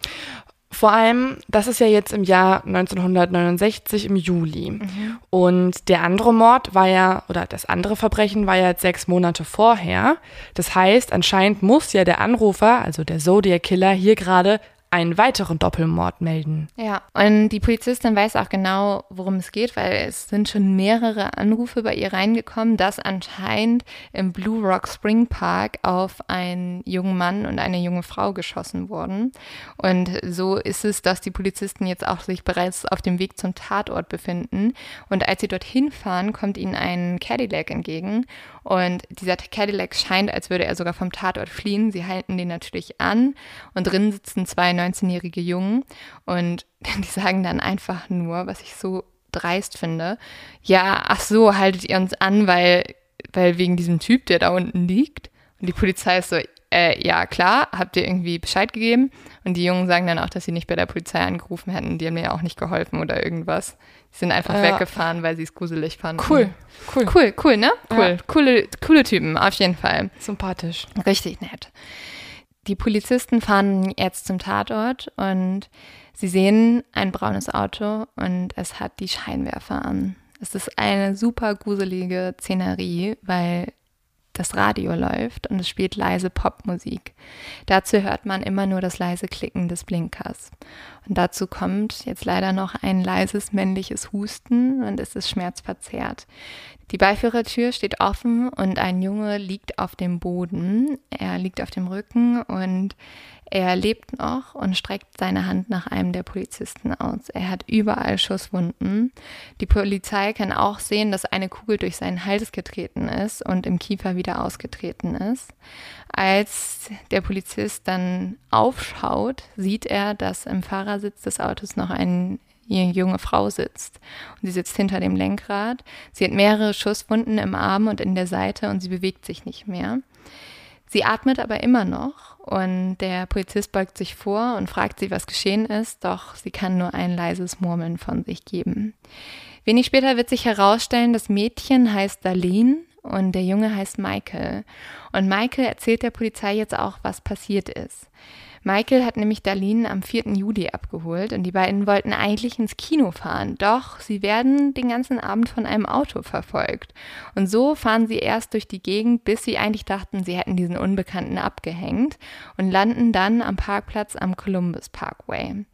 [SPEAKER 1] Vor allem, das ist ja jetzt im Jahr 1969 im Juli. Mhm. Und der andere Mord war ja, oder das andere Verbrechen war ja jetzt sechs Monate vorher. Das heißt, anscheinend muss ja der Anrufer, also der Zodiac Killer, hier gerade einen weiteren Doppelmord melden.
[SPEAKER 2] Ja, und die Polizistin weiß auch genau, worum es geht, weil es sind schon mehrere Anrufe bei ihr reingekommen, dass anscheinend im Blue Rock Spring Park auf einen jungen Mann und eine junge Frau geschossen wurden. Und so ist es, dass die Polizisten jetzt auch sich bereits auf dem Weg zum Tatort befinden. Und als sie dorthin fahren, kommt ihnen ein Cadillac entgegen. Und dieser Cadillac scheint, als würde er sogar vom Tatort fliehen. Sie halten den natürlich an und drin sitzen zwei 19-jährige Jungen und <laughs> die sagen dann einfach nur, was ich so dreist finde, ja, ach so, haltet ihr uns an, weil, weil wegen diesem Typ, der da unten liegt. Und die Polizei ist so, äh, ja, klar, habt ihr irgendwie Bescheid gegeben? Und die Jungen sagen dann auch, dass sie nicht bei der Polizei angerufen hätten. Die haben mir auch nicht geholfen oder irgendwas. Die sind einfach ja. weggefahren, weil sie es gruselig fanden.
[SPEAKER 1] Cool,
[SPEAKER 2] cool. Cool, cool, ne? Cool. Ja. Coole, coole Typen, auf jeden Fall.
[SPEAKER 1] Sympathisch.
[SPEAKER 2] Richtig nett. Die Polizisten fahren jetzt zum Tatort und sie sehen ein braunes Auto und es hat die Scheinwerfer an. Es ist eine super gruselige Szenerie, weil das Radio läuft und es spielt leise Popmusik. Dazu hört man immer nur das leise Klicken des Blinkers. Und dazu kommt jetzt leider noch ein leises männliches Husten und es ist schmerzverzerrt. Die Beifahrertür steht offen und ein Junge liegt auf dem Boden. Er liegt auf dem Rücken und Er lebt noch und streckt seine Hand nach einem der Polizisten aus. Er hat überall Schusswunden. Die Polizei kann auch sehen, dass eine Kugel durch seinen Hals getreten ist und im Kiefer wieder ausgetreten ist. Als der Polizist dann aufschaut, sieht er, dass im Fahrersitz des Autos noch ein eine junge Frau sitzt. Und sie sitzt hinter dem Lenkrad. Sie hat mehrere Schusswunden im Arm und in der Seite und sie bewegt sich nicht mehr. Sie atmet aber immer noch und der Polizist beugt sich vor und fragt sie, was geschehen ist, doch sie kann nur ein leises Murmeln von sich geben. Wenig später wird sich herausstellen, das Mädchen heißt Darlene und der Junge heißt Michael. Und Michael erzählt der Polizei jetzt auch, was passiert ist. Michael hat nämlich Darlene am 4. Juli abgeholt und die beiden wollten eigentlich ins Kino fahren, doch sie werden den ganzen Abend von einem Auto verfolgt. Und so fahren sie erst durch die Gegend, bis sie eigentlich dachten, sie hätten diesen Unbekannten abgehängt und landen dann am Parkplatz am Columbus Parkway.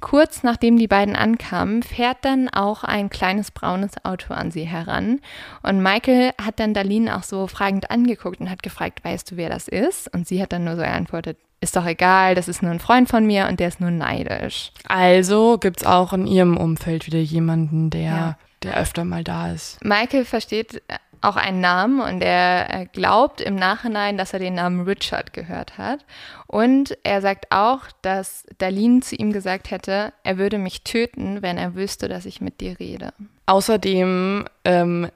[SPEAKER 2] Kurz nachdem die beiden ankamen, fährt dann auch ein kleines braunes Auto an sie heran. Und Michael hat dann Darlene auch so fragend angeguckt und hat gefragt, weißt du, wer das ist? Und sie hat dann nur so geantwortet, ist doch egal, das ist nur ein Freund von mir und der ist nur neidisch.
[SPEAKER 1] Also gibt es auch in ihrem Umfeld wieder jemanden, der, ja. der öfter mal da ist.
[SPEAKER 2] Michael versteht auch einen Namen und er glaubt im Nachhinein, dass er den Namen Richard gehört hat. Und er sagt auch, dass Darlene zu ihm gesagt hätte, er würde mich töten, wenn er wüsste, dass ich mit dir rede.
[SPEAKER 1] Außerdem ähm,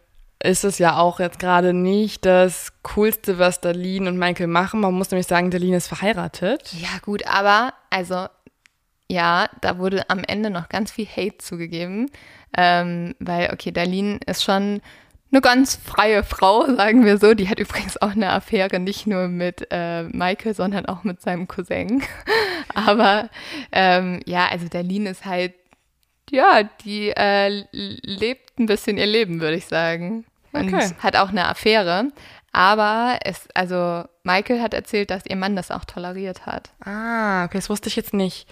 [SPEAKER 1] ist es ja auch jetzt gerade nicht das Coolste, was Darlene und Michael machen. Man muss nämlich sagen, Darlene ist verheiratet.
[SPEAKER 2] Ja, gut, aber also ja, da wurde am Ende noch ganz viel Hate zugegeben, ähm, weil, okay, Darlene ist schon eine ganz freie Frau, <laughs> sagen wir so. Die hat übrigens auch eine Affäre, nicht nur mit äh, Michael, sondern auch mit seinem Cousin. <laughs> aber ähm, ja, also Darlene ist halt ja, die äh, lebt ein bisschen ihr Leben, würde ich sagen und okay. hat auch eine Affäre. Aber es, also Michael hat erzählt, dass ihr Mann das auch toleriert hat.
[SPEAKER 1] Ah, okay, das wusste ich jetzt nicht.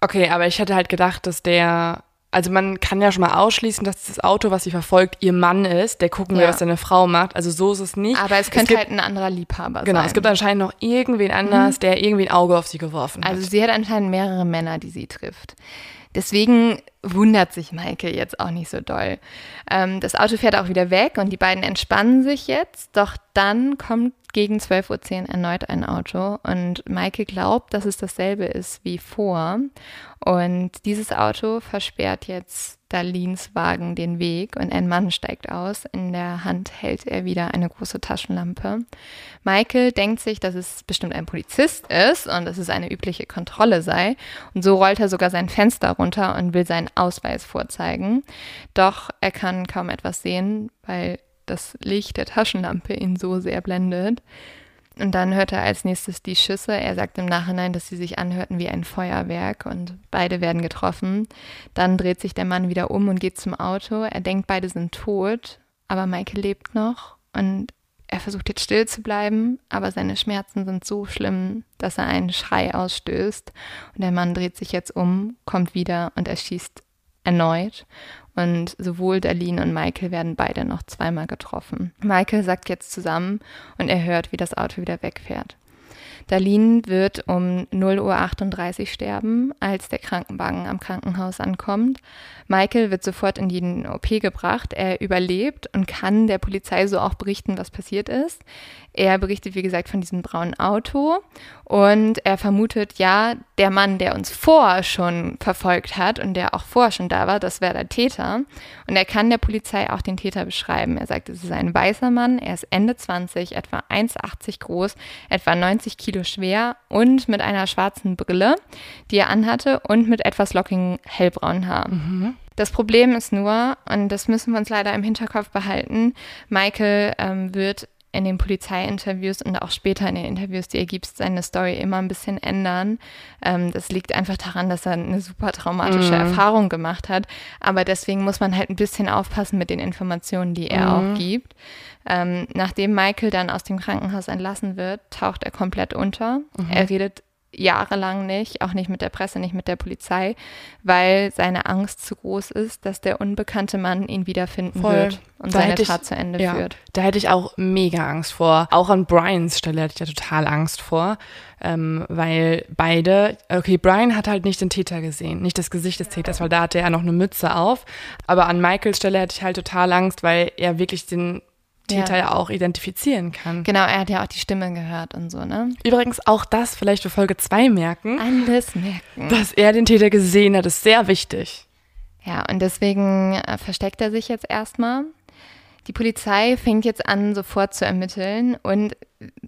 [SPEAKER 1] Okay, aber ich hätte halt gedacht, dass der, also man kann ja schon mal ausschließen, dass das Auto, was sie verfolgt, ihr Mann ist. Der gucken ja. will, was seine Frau macht. Also so ist es nicht.
[SPEAKER 2] Aber es könnte es gibt, halt ein anderer Liebhaber
[SPEAKER 1] genau, sein. Genau, es gibt anscheinend noch irgendwen anders, mhm. der irgendwie ein Auge auf sie geworfen
[SPEAKER 2] hat. Also sie hat anscheinend mehrere Männer, die sie trifft. Deswegen wundert sich Maike jetzt auch nicht so doll. Ähm, das Auto fährt auch wieder weg und die beiden entspannen sich jetzt. Doch dann kommt gegen 12.10 Uhr erneut ein Auto und Maike glaubt, dass es dasselbe ist wie vor. Und dieses Auto versperrt jetzt Darlins Wagen den Weg und ein Mann steigt aus. In der Hand hält er wieder eine große Taschenlampe. Michael denkt sich, dass es bestimmt ein Polizist ist und dass es eine übliche Kontrolle sei. Und so rollt er sogar sein Fenster runter und will seinen Ausweis vorzeigen. Doch er kann kaum etwas sehen, weil das Licht der Taschenlampe ihn so sehr blendet. Und dann hört er als nächstes die Schüsse. Er sagt im Nachhinein, dass sie sich anhörten wie ein Feuerwerk und beide werden getroffen. Dann dreht sich der Mann wieder um und geht zum Auto. Er denkt, beide sind tot, aber Michael lebt noch und er versucht jetzt still zu bleiben, aber seine Schmerzen sind so schlimm, dass er einen Schrei ausstößt. Und der Mann dreht sich jetzt um, kommt wieder und erschießt erneut. Und sowohl Darlene und Michael werden beide noch zweimal getroffen. Michael sagt jetzt zusammen und er hört, wie das Auto wieder wegfährt. Darlene wird um 0.38 Uhr sterben, als der Krankenwagen am Krankenhaus ankommt. Michael wird sofort in die OP gebracht. Er überlebt und kann der Polizei so auch berichten, was passiert ist. Er berichtet, wie gesagt, von diesem braunen Auto und er vermutet, ja, der Mann, der uns vorher schon verfolgt hat und der auch vorher schon da war, das wäre der Täter. Und er kann der Polizei auch den Täter beschreiben. Er sagt, es ist ein weißer Mann, er ist Ende 20, etwa 1,80 groß, etwa 90 Kilo schwer und mit einer schwarzen Brille, die er anhatte und mit etwas lockigen hellbraunen Haar. Mhm. Das Problem ist nur, und das müssen wir uns leider im Hinterkopf behalten, Michael ähm, wird in den Polizeiinterviews und auch später in den Interviews, die er gibt, seine Story immer ein bisschen ändern. Ähm, das liegt einfach daran, dass er eine super traumatische mhm. Erfahrung gemacht hat. Aber deswegen muss man halt ein bisschen aufpassen mit den Informationen, die er mhm. auch gibt. Ähm, nachdem Michael dann aus dem Krankenhaus entlassen wird, taucht er komplett unter. Mhm. Er redet jahrelang nicht, auch nicht mit der Presse, nicht mit der Polizei, weil seine Angst zu groß ist, dass der unbekannte Mann ihn wiederfinden Voll. wird und da seine Tat ich, zu Ende ja, führt.
[SPEAKER 1] Da hätte ich auch mega Angst vor. Auch an Brians Stelle hätte ich ja total Angst vor, ähm, weil beide, okay, Brian hat halt nicht den Täter gesehen, nicht das Gesicht des Täters, weil da hatte er noch eine Mütze auf. Aber an Michaels Stelle hätte ich halt total Angst, weil er wirklich den Täter ja. ja. auch identifizieren kann.
[SPEAKER 2] Genau, er hat ja auch die Stimme gehört und so, ne?
[SPEAKER 1] Übrigens auch das vielleicht für Folge 2 merken.
[SPEAKER 2] Alles merken.
[SPEAKER 1] Dass er den Täter gesehen hat, ist sehr wichtig.
[SPEAKER 2] Ja, und deswegen äh, versteckt er sich jetzt erstmal. Die Polizei fängt jetzt an, sofort zu ermitteln und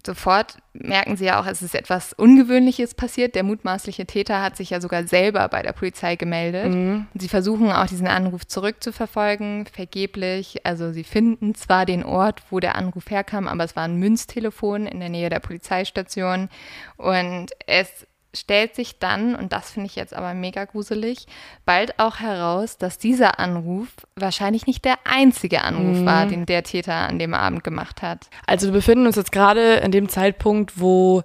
[SPEAKER 2] sofort merken sie ja auch, es ist etwas Ungewöhnliches passiert. Der mutmaßliche Täter hat sich ja sogar selber bei der Polizei gemeldet. Mhm. Sie versuchen auch diesen Anruf zurückzuverfolgen, vergeblich. Also sie finden zwar den Ort, wo der Anruf herkam, aber es war ein Münztelefon in der Nähe der Polizeistation und es stellt sich dann, und das finde ich jetzt aber mega gruselig, bald auch heraus, dass dieser Anruf wahrscheinlich nicht der einzige Anruf mhm. war, den der Täter an dem Abend gemacht hat.
[SPEAKER 1] Also wir befinden uns jetzt gerade in dem Zeitpunkt, wo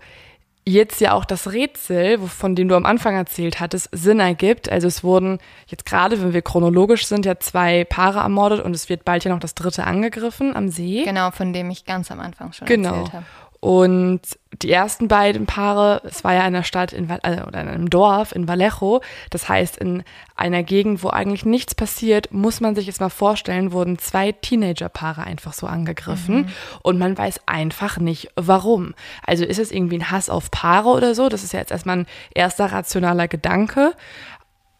[SPEAKER 1] jetzt ja auch das Rätsel, von dem du am Anfang erzählt hattest, Sinn ergibt. Also es wurden jetzt gerade, wenn wir chronologisch sind, ja zwei Paare ermordet und es wird bald ja noch das dritte angegriffen am See.
[SPEAKER 2] Genau, von dem ich ganz am Anfang schon
[SPEAKER 1] genau.
[SPEAKER 2] erzählt habe.
[SPEAKER 1] Und die ersten beiden Paare, es war ja in einer Stadt in, äh, oder in einem Dorf in Vallejo, das heißt in einer Gegend, wo eigentlich nichts passiert, muss man sich jetzt mal vorstellen, wurden zwei Teenagerpaare einfach so angegriffen mhm. und man weiß einfach nicht, warum. Also ist es irgendwie ein Hass auf Paare oder so? Das ist ja jetzt erstmal ein erster rationaler Gedanke.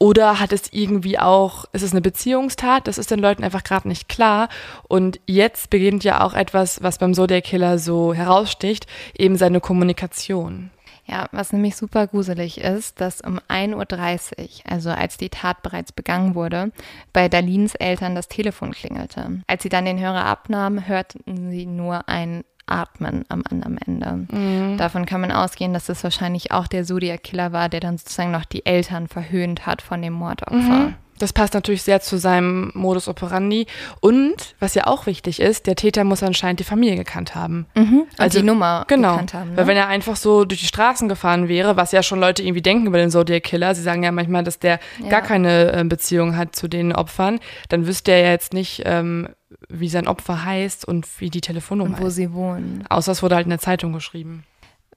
[SPEAKER 1] Oder hat es irgendwie auch, ist es eine Beziehungstat? Das ist den Leuten einfach gerade nicht klar. Und jetzt beginnt ja auch etwas, was beim Zodiac Killer so heraussticht, eben seine Kommunikation.
[SPEAKER 2] Ja, was nämlich super gruselig ist, dass um 1.30 Uhr, also als die Tat bereits begangen wurde, bei Dalins Eltern das Telefon klingelte. Als sie dann den Hörer abnahmen, hörten sie nur ein Atmen am anderen Ende. Mhm. Davon kann man ausgehen, dass es wahrscheinlich auch der Zodiac-Killer war, der dann sozusagen noch die Eltern verhöhnt hat von dem Mordopfer. Mhm.
[SPEAKER 1] Das passt natürlich sehr zu seinem Modus operandi. Und was ja auch wichtig ist, der Täter muss anscheinend die Familie gekannt haben.
[SPEAKER 2] Mhm. Also die Nummer
[SPEAKER 1] genau, gekannt haben. Ne? Weil wenn er einfach so durch die Straßen gefahren wäre, was ja schon Leute irgendwie denken über den Zodiac Killer, sie sagen ja manchmal, dass der ja. gar keine äh, Beziehung hat zu den Opfern, dann wüsste er ja jetzt nicht, ähm, wie sein Opfer heißt und wie die Telefonnummer
[SPEAKER 2] und wo ist. sie wohnen.
[SPEAKER 1] Außer es wurde halt in der Zeitung geschrieben.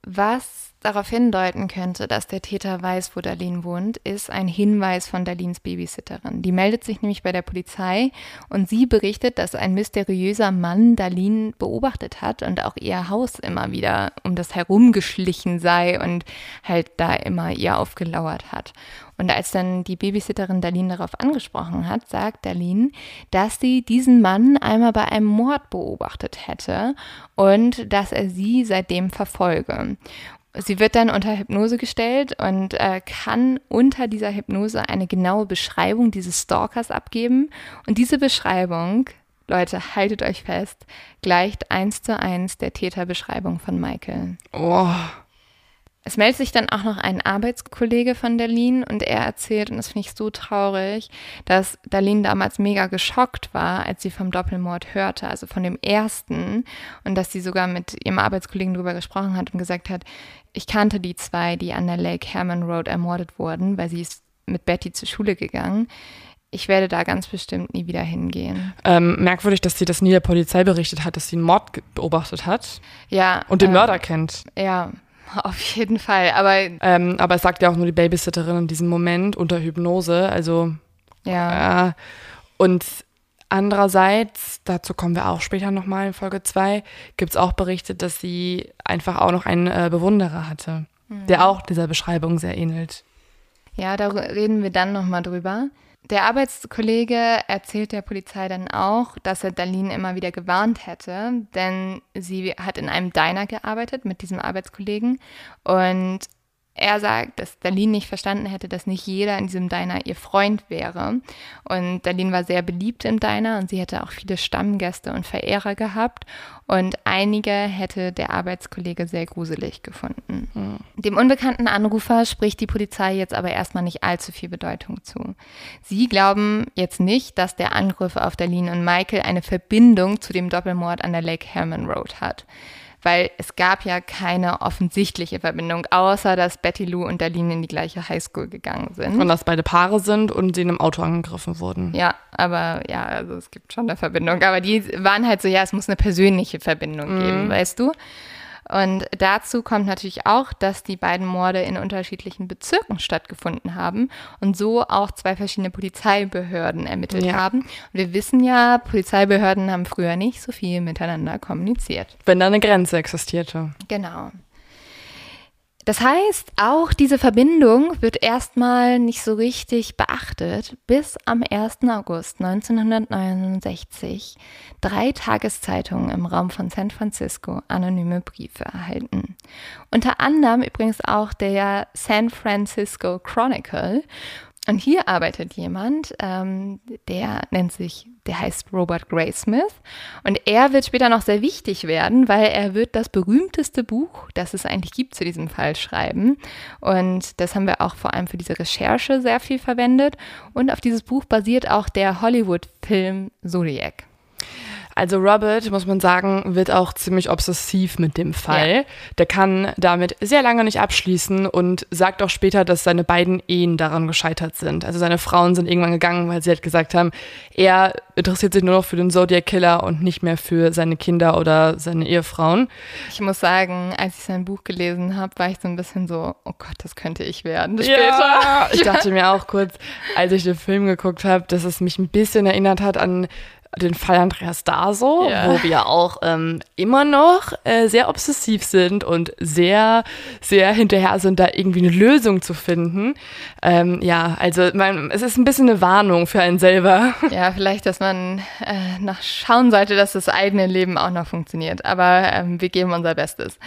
[SPEAKER 2] Was darauf hindeuten könnte, dass der Täter weiß, wo Darlene wohnt, ist ein Hinweis von Darlins Babysitterin. Die meldet sich nämlich bei der Polizei und sie berichtet, dass ein mysteriöser Mann Darlene beobachtet hat und auch ihr Haus immer wieder um das herumgeschlichen sei und halt da immer ihr aufgelauert hat. Und als dann die Babysitterin Darlene darauf angesprochen hat, sagt Darlene, dass sie diesen Mann einmal bei einem Mord beobachtet hätte und dass er sie seitdem verfolge. Sie wird dann unter Hypnose gestellt und äh, kann unter dieser Hypnose eine genaue Beschreibung dieses Stalkers abgeben. Und diese Beschreibung, Leute, haltet euch fest, gleicht eins zu eins der Täterbeschreibung von Michael.
[SPEAKER 1] Oh.
[SPEAKER 2] Es meldet sich dann auch noch ein Arbeitskollege von Darlene und er erzählt, und das finde ich so traurig, dass Darlene damals mega geschockt war, als sie vom Doppelmord hörte, also von dem ersten, und dass sie sogar mit ihrem Arbeitskollegen darüber gesprochen hat und gesagt hat, ich kannte die zwei, die an der Lake Herman Road ermordet wurden, weil sie ist mit Betty zur Schule gegangen. Ich werde da ganz bestimmt nie wieder hingehen.
[SPEAKER 1] Ähm, merkwürdig, dass sie das nie der Polizei berichtet hat, dass sie einen Mord beobachtet hat.
[SPEAKER 2] Ja.
[SPEAKER 1] Und den ähm, Mörder kennt.
[SPEAKER 2] Ja, <laughs> Auf jeden Fall, aber.
[SPEAKER 1] Ähm, aber es sagt ja auch nur die Babysitterin in diesem Moment unter Hypnose. Also.
[SPEAKER 2] Ja.
[SPEAKER 1] Äh, und andererseits, dazu kommen wir auch später nochmal in Folge 2, gibt es auch Berichte, dass sie einfach auch noch einen äh, Bewunderer hatte, mhm. der auch dieser Beschreibung sehr ähnelt.
[SPEAKER 2] Ja, da reden wir dann nochmal drüber. Der Arbeitskollege erzählt der Polizei dann auch, dass er Darlene immer wieder gewarnt hätte, denn sie hat in einem Diner gearbeitet mit diesem Arbeitskollegen und er sagt, dass Darlene nicht verstanden hätte, dass nicht jeder in diesem Diner ihr Freund wäre. Und Darlene war sehr beliebt im Diner und sie hätte auch viele Stammgäste und Verehrer gehabt. Und einige hätte der Arbeitskollege sehr gruselig gefunden. Mhm. Dem unbekannten Anrufer spricht die Polizei jetzt aber erstmal nicht allzu viel Bedeutung zu. Sie glauben jetzt nicht, dass der Angriff auf Darlene und Michael eine Verbindung zu dem Doppelmord an der Lake Herman Road hat weil es gab ja keine offensichtliche Verbindung, außer dass Betty Lou und Darlene in die gleiche Highschool gegangen sind.
[SPEAKER 1] Und dass beide Paare sind und sie in einem Auto angegriffen wurden.
[SPEAKER 2] Ja, aber ja, also es gibt schon eine Verbindung. Aber die waren halt so, ja, es muss eine persönliche Verbindung geben,
[SPEAKER 1] Mhm.
[SPEAKER 2] weißt du? Und dazu kommt natürlich auch, dass die beiden Morde in unterschiedlichen Bezirken stattgefunden haben und so auch zwei verschiedene Polizeibehörden ermittelt
[SPEAKER 1] Ja.
[SPEAKER 2] haben. Und wir wissen ja, Polizeibehörden haben früher nicht so viel miteinander kommuniziert.
[SPEAKER 1] Wenn da eine Grenze existierte.
[SPEAKER 2] Genau. Das heißt, auch diese Verbindung wird erstmal nicht so richtig beachtet, bis am 1. August 1969 drei Tageszeitungen im Raum von San Francisco anonyme Briefe erhalten. Unter anderem übrigens auch der San Francisco Chronicle. Und hier arbeitet jemand, ähm, der nennt sich, der heißt Robert Graysmith. Und er wird später noch sehr wichtig werden, weil er wird das berühmteste Buch, das es eigentlich gibt zu diesem Fall, schreiben. Und das haben wir auch vor allem für diese Recherche sehr viel verwendet. Und auf dieses Buch basiert auch der Hollywood-Film Zodiac.
[SPEAKER 1] Also Robert, muss man sagen, wird auch ziemlich obsessiv mit dem Fall. Der kann damit sehr lange nicht abschließen und sagt auch später, dass seine beiden Ehen daran gescheitert sind. Also seine Frauen sind irgendwann gegangen, weil sie halt gesagt haben, er interessiert sich nur noch für den Zodiac Killer und nicht mehr für seine Kinder oder seine Ehefrauen.
[SPEAKER 2] Ich muss sagen, als ich sein Buch gelesen habe, war ich so ein bisschen so, oh Gott, das könnte ich werden.
[SPEAKER 1] Ja, ich dachte mir auch kurz, als ich den Film geguckt habe, dass es mich ein bisschen erinnert hat an den Fall Andreas Daso,
[SPEAKER 2] Ja.
[SPEAKER 1] wo wir auch ähm, immer noch äh, sehr obsessiv sind und sehr, sehr hinterher sind, da irgendwie eine Lösung zu finden. Ähm, ja, also man, es ist ein bisschen eine Warnung für einen selber. <laughs>
[SPEAKER 2] Ja, vielleicht, dass man äh, nach schauen sollte, dass das eigene Leben auch noch funktioniert. Aber ähm, wir geben unser Bestes.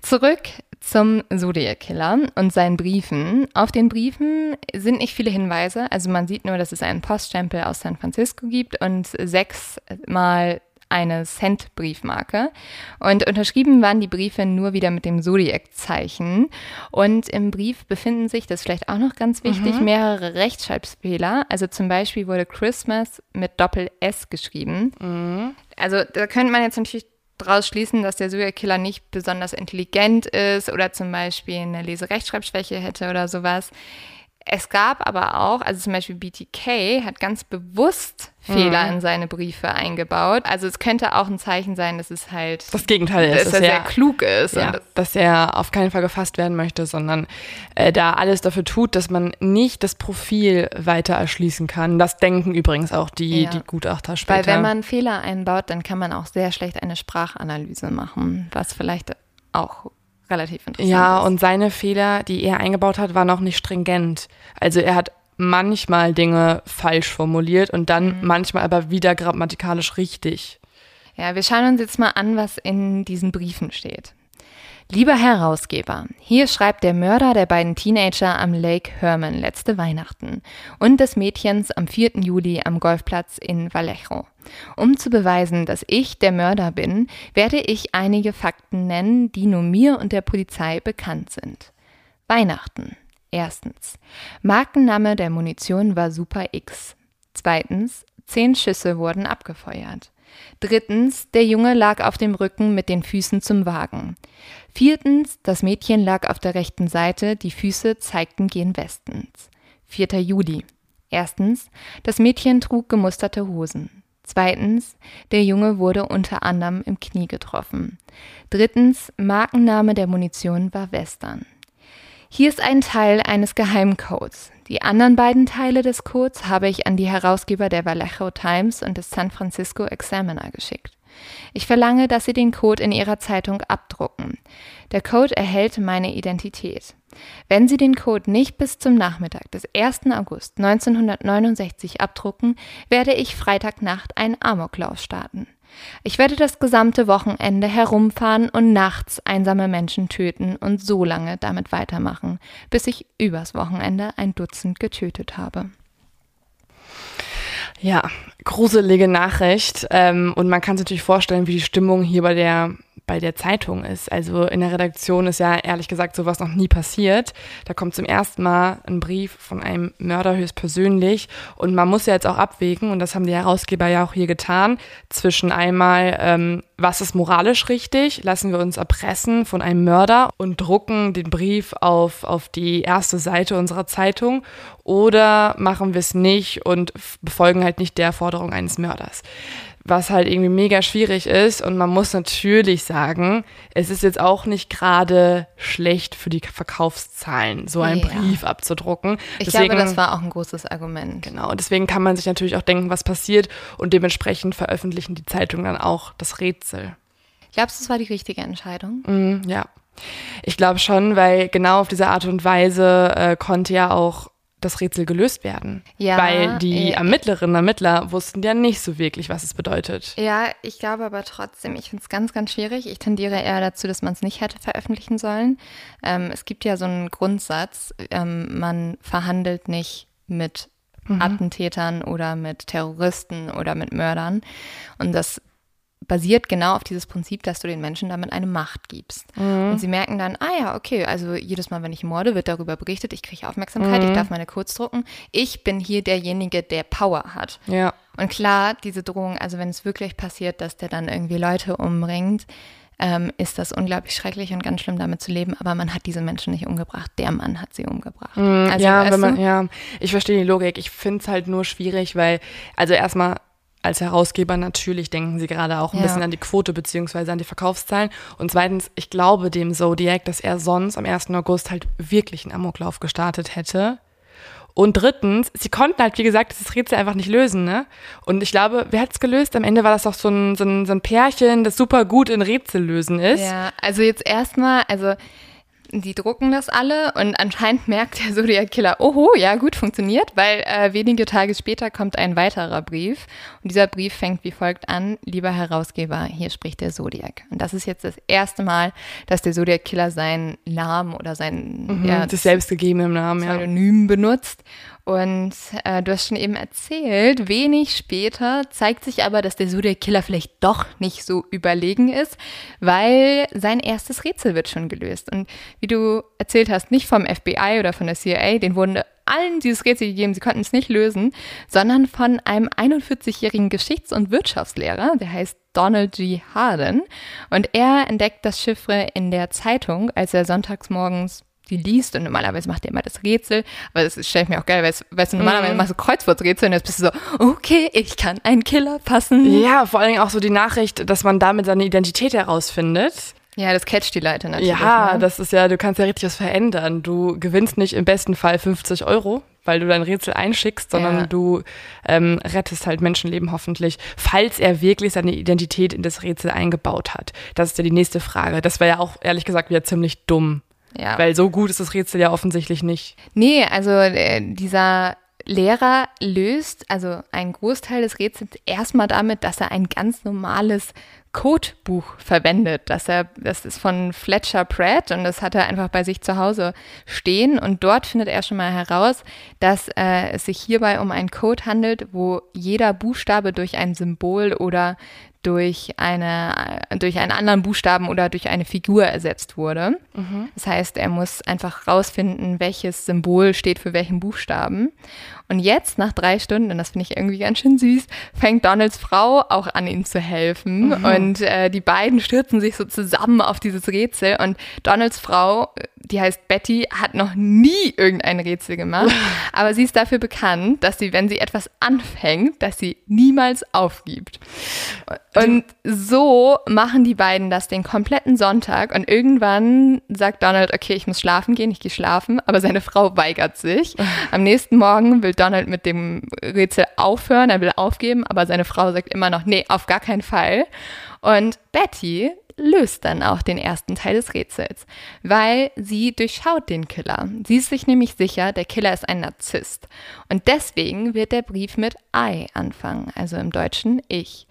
[SPEAKER 2] Zurück zum Zodiac Killer und seinen Briefen. Auf den Briefen sind nicht viele Hinweise. Also man sieht nur, dass es einen Poststempel aus San Francisco gibt und sechsmal eine Cent-Briefmarke. Und unterschrieben waren die Briefe nur wieder mit dem Zodiac-Zeichen. Und im Brief befinden sich, das ist vielleicht auch noch ganz wichtig, mehrere Rechtschreibfehler. Also zum Beispiel wurde Christmas mit Doppel-S geschrieben. Also da könnte man jetzt natürlich daraus schließen, dass der Serial-Killer nicht besonders intelligent ist oder zum Beispiel eine Leserechtschreibschwäche hätte oder sowas. Es gab aber auch, also zum Beispiel BTK hat ganz bewusst Fehler in seine Briefe eingebaut. Also es könnte auch ein Zeichen sein, dass es halt,
[SPEAKER 1] Das Gegenteil ist,
[SPEAKER 2] dass er sehr klug ist.
[SPEAKER 1] ja,
[SPEAKER 2] Und das,
[SPEAKER 1] dass er auf keinen Fall gefasst werden möchte, sondern äh, da alles dafür tut, dass man nicht das Profil weiter erschließen kann. Das denken übrigens auch die,
[SPEAKER 2] Ja.
[SPEAKER 1] die Gutachter später.
[SPEAKER 2] weil wenn man Fehler einbaut, dann kann man auch sehr schlecht eine Sprachanalyse machen, was vielleicht auch relativ interessant
[SPEAKER 1] ja,
[SPEAKER 2] ist.
[SPEAKER 1] und seine Fehler, die er eingebaut hat, waren auch nicht stringent. Also er hat manchmal Dinge falsch formuliert und dann
[SPEAKER 2] Mhm.
[SPEAKER 1] manchmal aber wieder grammatikalisch richtig.
[SPEAKER 2] Ja, wir schauen uns jetzt mal an, was in diesen Briefen steht. Lieber Herausgeber, hier schreibt der Mörder der beiden Teenager am Lake Herman letzte Weihnachten und des Mädchens am 4. Juli am Golfplatz in Vallejo. Um zu beweisen, dass ich der Mörder bin, werde ich einige Fakten nennen, die nur mir und der Polizei bekannt sind. Weihnachten. Erstens. Markenname der Munition war Super X. Zweitens. Zehn Schüsse wurden abgefeuert. Drittens, der Junge lag auf dem Rücken mit den Füßen zum Wagen. Viertens, das Mädchen lag auf der rechten Seite, die Füße zeigten gen Westens. 4. Juli. Erstens, das Mädchen trug gemusterte Hosen. Zweitens, der Junge wurde unter anderem im Knie getroffen. Drittens, Markenname der Munition war Western. Hier ist ein Teil eines Geheimcodes. Die anderen beiden Teile des Codes habe ich an die Herausgeber der Vallejo Times und des San Francisco Examiner geschickt. Ich verlange, dass Sie den Code in Ihrer Zeitung abdrucken. Der Code erhält meine Identität. Wenn Sie den Code nicht bis zum Nachmittag des 1. August 1969 abdrucken, werde ich Freitagnacht einen Amoklauf starten. Ich werde das gesamte Wochenende herumfahren und nachts einsame Menschen töten und so lange damit weitermachen, bis ich übers Wochenende ein Dutzend getötet habe.
[SPEAKER 1] Ja, gruselige Nachricht. Ähm, und man kann sich natürlich vorstellen, wie die Stimmung hier bei der bei der Zeitung ist. Also in der Redaktion ist ja ehrlich gesagt sowas noch nie passiert. Da kommt zum ersten Mal ein Brief von einem Mörder höchstpersönlich und man muss ja jetzt auch abwägen, und das haben die Herausgeber ja auch hier getan, zwischen einmal, ähm, was ist moralisch richtig, lassen wir uns erpressen von einem Mörder und drucken den Brief auf, auf die erste Seite unserer Zeitung oder machen wir es nicht und befolgen halt nicht der Forderung eines Mörders was halt irgendwie mega schwierig ist. Und man muss natürlich sagen, es ist jetzt auch nicht gerade schlecht für die Verkaufszahlen, so einen ja. Brief abzudrucken.
[SPEAKER 2] Ich deswegen, glaube, das war auch ein großes Argument.
[SPEAKER 1] Genau, deswegen kann man sich natürlich auch denken, was passiert. Und dementsprechend veröffentlichen die Zeitungen dann auch das Rätsel.
[SPEAKER 2] Glaubst du, es war die richtige Entscheidung?
[SPEAKER 1] Mm, ja. Ich glaube schon, weil genau auf diese Art und Weise äh, konnte ja auch das Rätsel gelöst werden. Ja, Weil die Ermittlerinnen und Ermittler wussten ja nicht so wirklich, was es bedeutet.
[SPEAKER 2] Ja, ich glaube aber trotzdem, ich finde es ganz, ganz schwierig. Ich tendiere eher dazu, dass man es nicht hätte veröffentlichen sollen. Ähm, es gibt ja so einen Grundsatz, ähm, man verhandelt nicht mit mhm. Attentätern oder mit Terroristen oder mit Mördern. Und das basiert genau auf dieses Prinzip, dass du den Menschen damit eine Macht gibst. Mhm. Und sie merken dann, ah ja, okay, also jedes Mal, wenn ich morde, wird darüber berichtet, ich kriege Aufmerksamkeit, mhm. ich darf meine Codes drucken. Ich bin hier derjenige, der Power hat.
[SPEAKER 1] Ja.
[SPEAKER 2] Und klar, diese Drohung, also wenn es wirklich passiert, dass der dann irgendwie Leute umbringt, ähm, ist das unglaublich schrecklich und ganz schlimm damit zu leben, aber man hat diese Menschen nicht umgebracht. Der Mann hat sie umgebracht.
[SPEAKER 1] Mhm, also, ja, wenn man, ja, ich verstehe die Logik. Ich finde es halt nur schwierig, weil, also erstmal als Herausgeber natürlich denken sie gerade auch ein ja. bisschen an die Quote beziehungsweise an die Verkaufszahlen. Und zweitens, ich glaube dem Zodiac, dass er sonst am 1. August halt wirklich einen Amoklauf gestartet hätte. Und drittens, sie konnten halt, wie gesagt, dieses Rätsel einfach nicht lösen, ne? Und ich glaube, wer hat's gelöst? Am Ende war das doch so ein, so ein, so ein Pärchen, das super gut in Rätsel lösen ist.
[SPEAKER 2] Ja, also jetzt erstmal, also die drucken das alle und anscheinend merkt der Zodiac Killer, oho, ja gut, funktioniert, weil äh, wenige Tage später kommt ein weiterer Brief und dieser Brief fängt wie folgt an, lieber Herausgeber, hier spricht der Zodiac. Und das ist jetzt das erste Mal, dass der Zodiac Killer seinen Namen oder sein
[SPEAKER 1] mhm, ja, das selbstgegebene Namen,
[SPEAKER 2] Pseudonym ja. benutzt und äh, du hast schon eben erzählt, wenig später zeigt sich aber, dass der Zodiac Killer vielleicht doch nicht so überlegen ist, weil sein erstes Rätsel wird schon gelöst. Und wie du erzählt hast, nicht vom FBI oder von der CIA, den wurden allen dieses Rätsel gegeben, sie konnten es nicht lösen, sondern von einem 41-jährigen Geschichts- und Wirtschaftslehrer, der heißt Donald G. Harden. Und er entdeckt das Chiffre in der Zeitung, als er sonntags morgens die liest und normalerweise macht er immer das Rätsel, aber das stelle ich mir auch geil, weißt, weißt du, normalerweise mhm. machst du Kreuzworträtsel und jetzt bist du so, okay, ich kann einen Killer passen.
[SPEAKER 1] Ja, vor allen Dingen auch so die Nachricht, dass man damit seine Identität herausfindet.
[SPEAKER 2] Ja, das catcht die Leute natürlich.
[SPEAKER 1] Ja, ne? das ist ja, du kannst ja richtig was verändern. Du gewinnst nicht im besten Fall 50 Euro, weil du dein Rätsel einschickst, sondern ja. du ähm, rettest halt Menschenleben hoffentlich, falls er wirklich seine Identität in das Rätsel eingebaut hat. Das ist ja die nächste Frage. Das wäre ja auch ehrlich gesagt wieder ziemlich dumm. Ja. Weil so gut ist das Rätsel ja offensichtlich nicht.
[SPEAKER 2] Nee, also äh, dieser Lehrer löst also einen Großteil des Rätsels erstmal damit, dass er ein ganz normales Codebuch verwendet. Dass er, das ist von Fletcher Pratt und das hat er einfach bei sich zu Hause stehen. Und dort findet er schon mal heraus, dass äh, es sich hierbei um einen Code handelt, wo jeder Buchstabe durch ein Symbol oder durch, eine, durch einen anderen Buchstaben oder durch eine Figur ersetzt wurde. Mhm. Das heißt, er muss einfach rausfinden, welches Symbol steht für welchen Buchstaben. Und jetzt, nach drei Stunden, und das finde ich irgendwie ganz schön süß, fängt Donalds Frau auch an, ihm zu helfen. Mhm. Und äh, die beiden stürzen sich so zusammen auf dieses Rätsel. Und Donalds Frau, die heißt Betty, hat noch nie irgendein Rätsel gemacht. <laughs> aber sie ist dafür bekannt, dass sie, wenn sie etwas anfängt, dass sie niemals aufgibt. Und so machen die beiden das den kompletten Sonntag. Und irgendwann sagt Donald, okay, ich muss schlafen gehen, ich gehe schlafen. Aber seine <laughs> Frau weigert sich. <laughs> Am nächsten Morgen will Donald mit dem Rätsel aufhören, er will aufgeben, aber seine Frau sagt immer noch, nee, auf gar keinen Fall. Und Betty löst dann auch den ersten Teil des Rätsels, weil sie durchschaut den Killer. Sie ist sich nämlich sicher, der Killer ist ein Narzisst. Und deswegen wird der Brief mit I anfangen, also im Deutschen ich.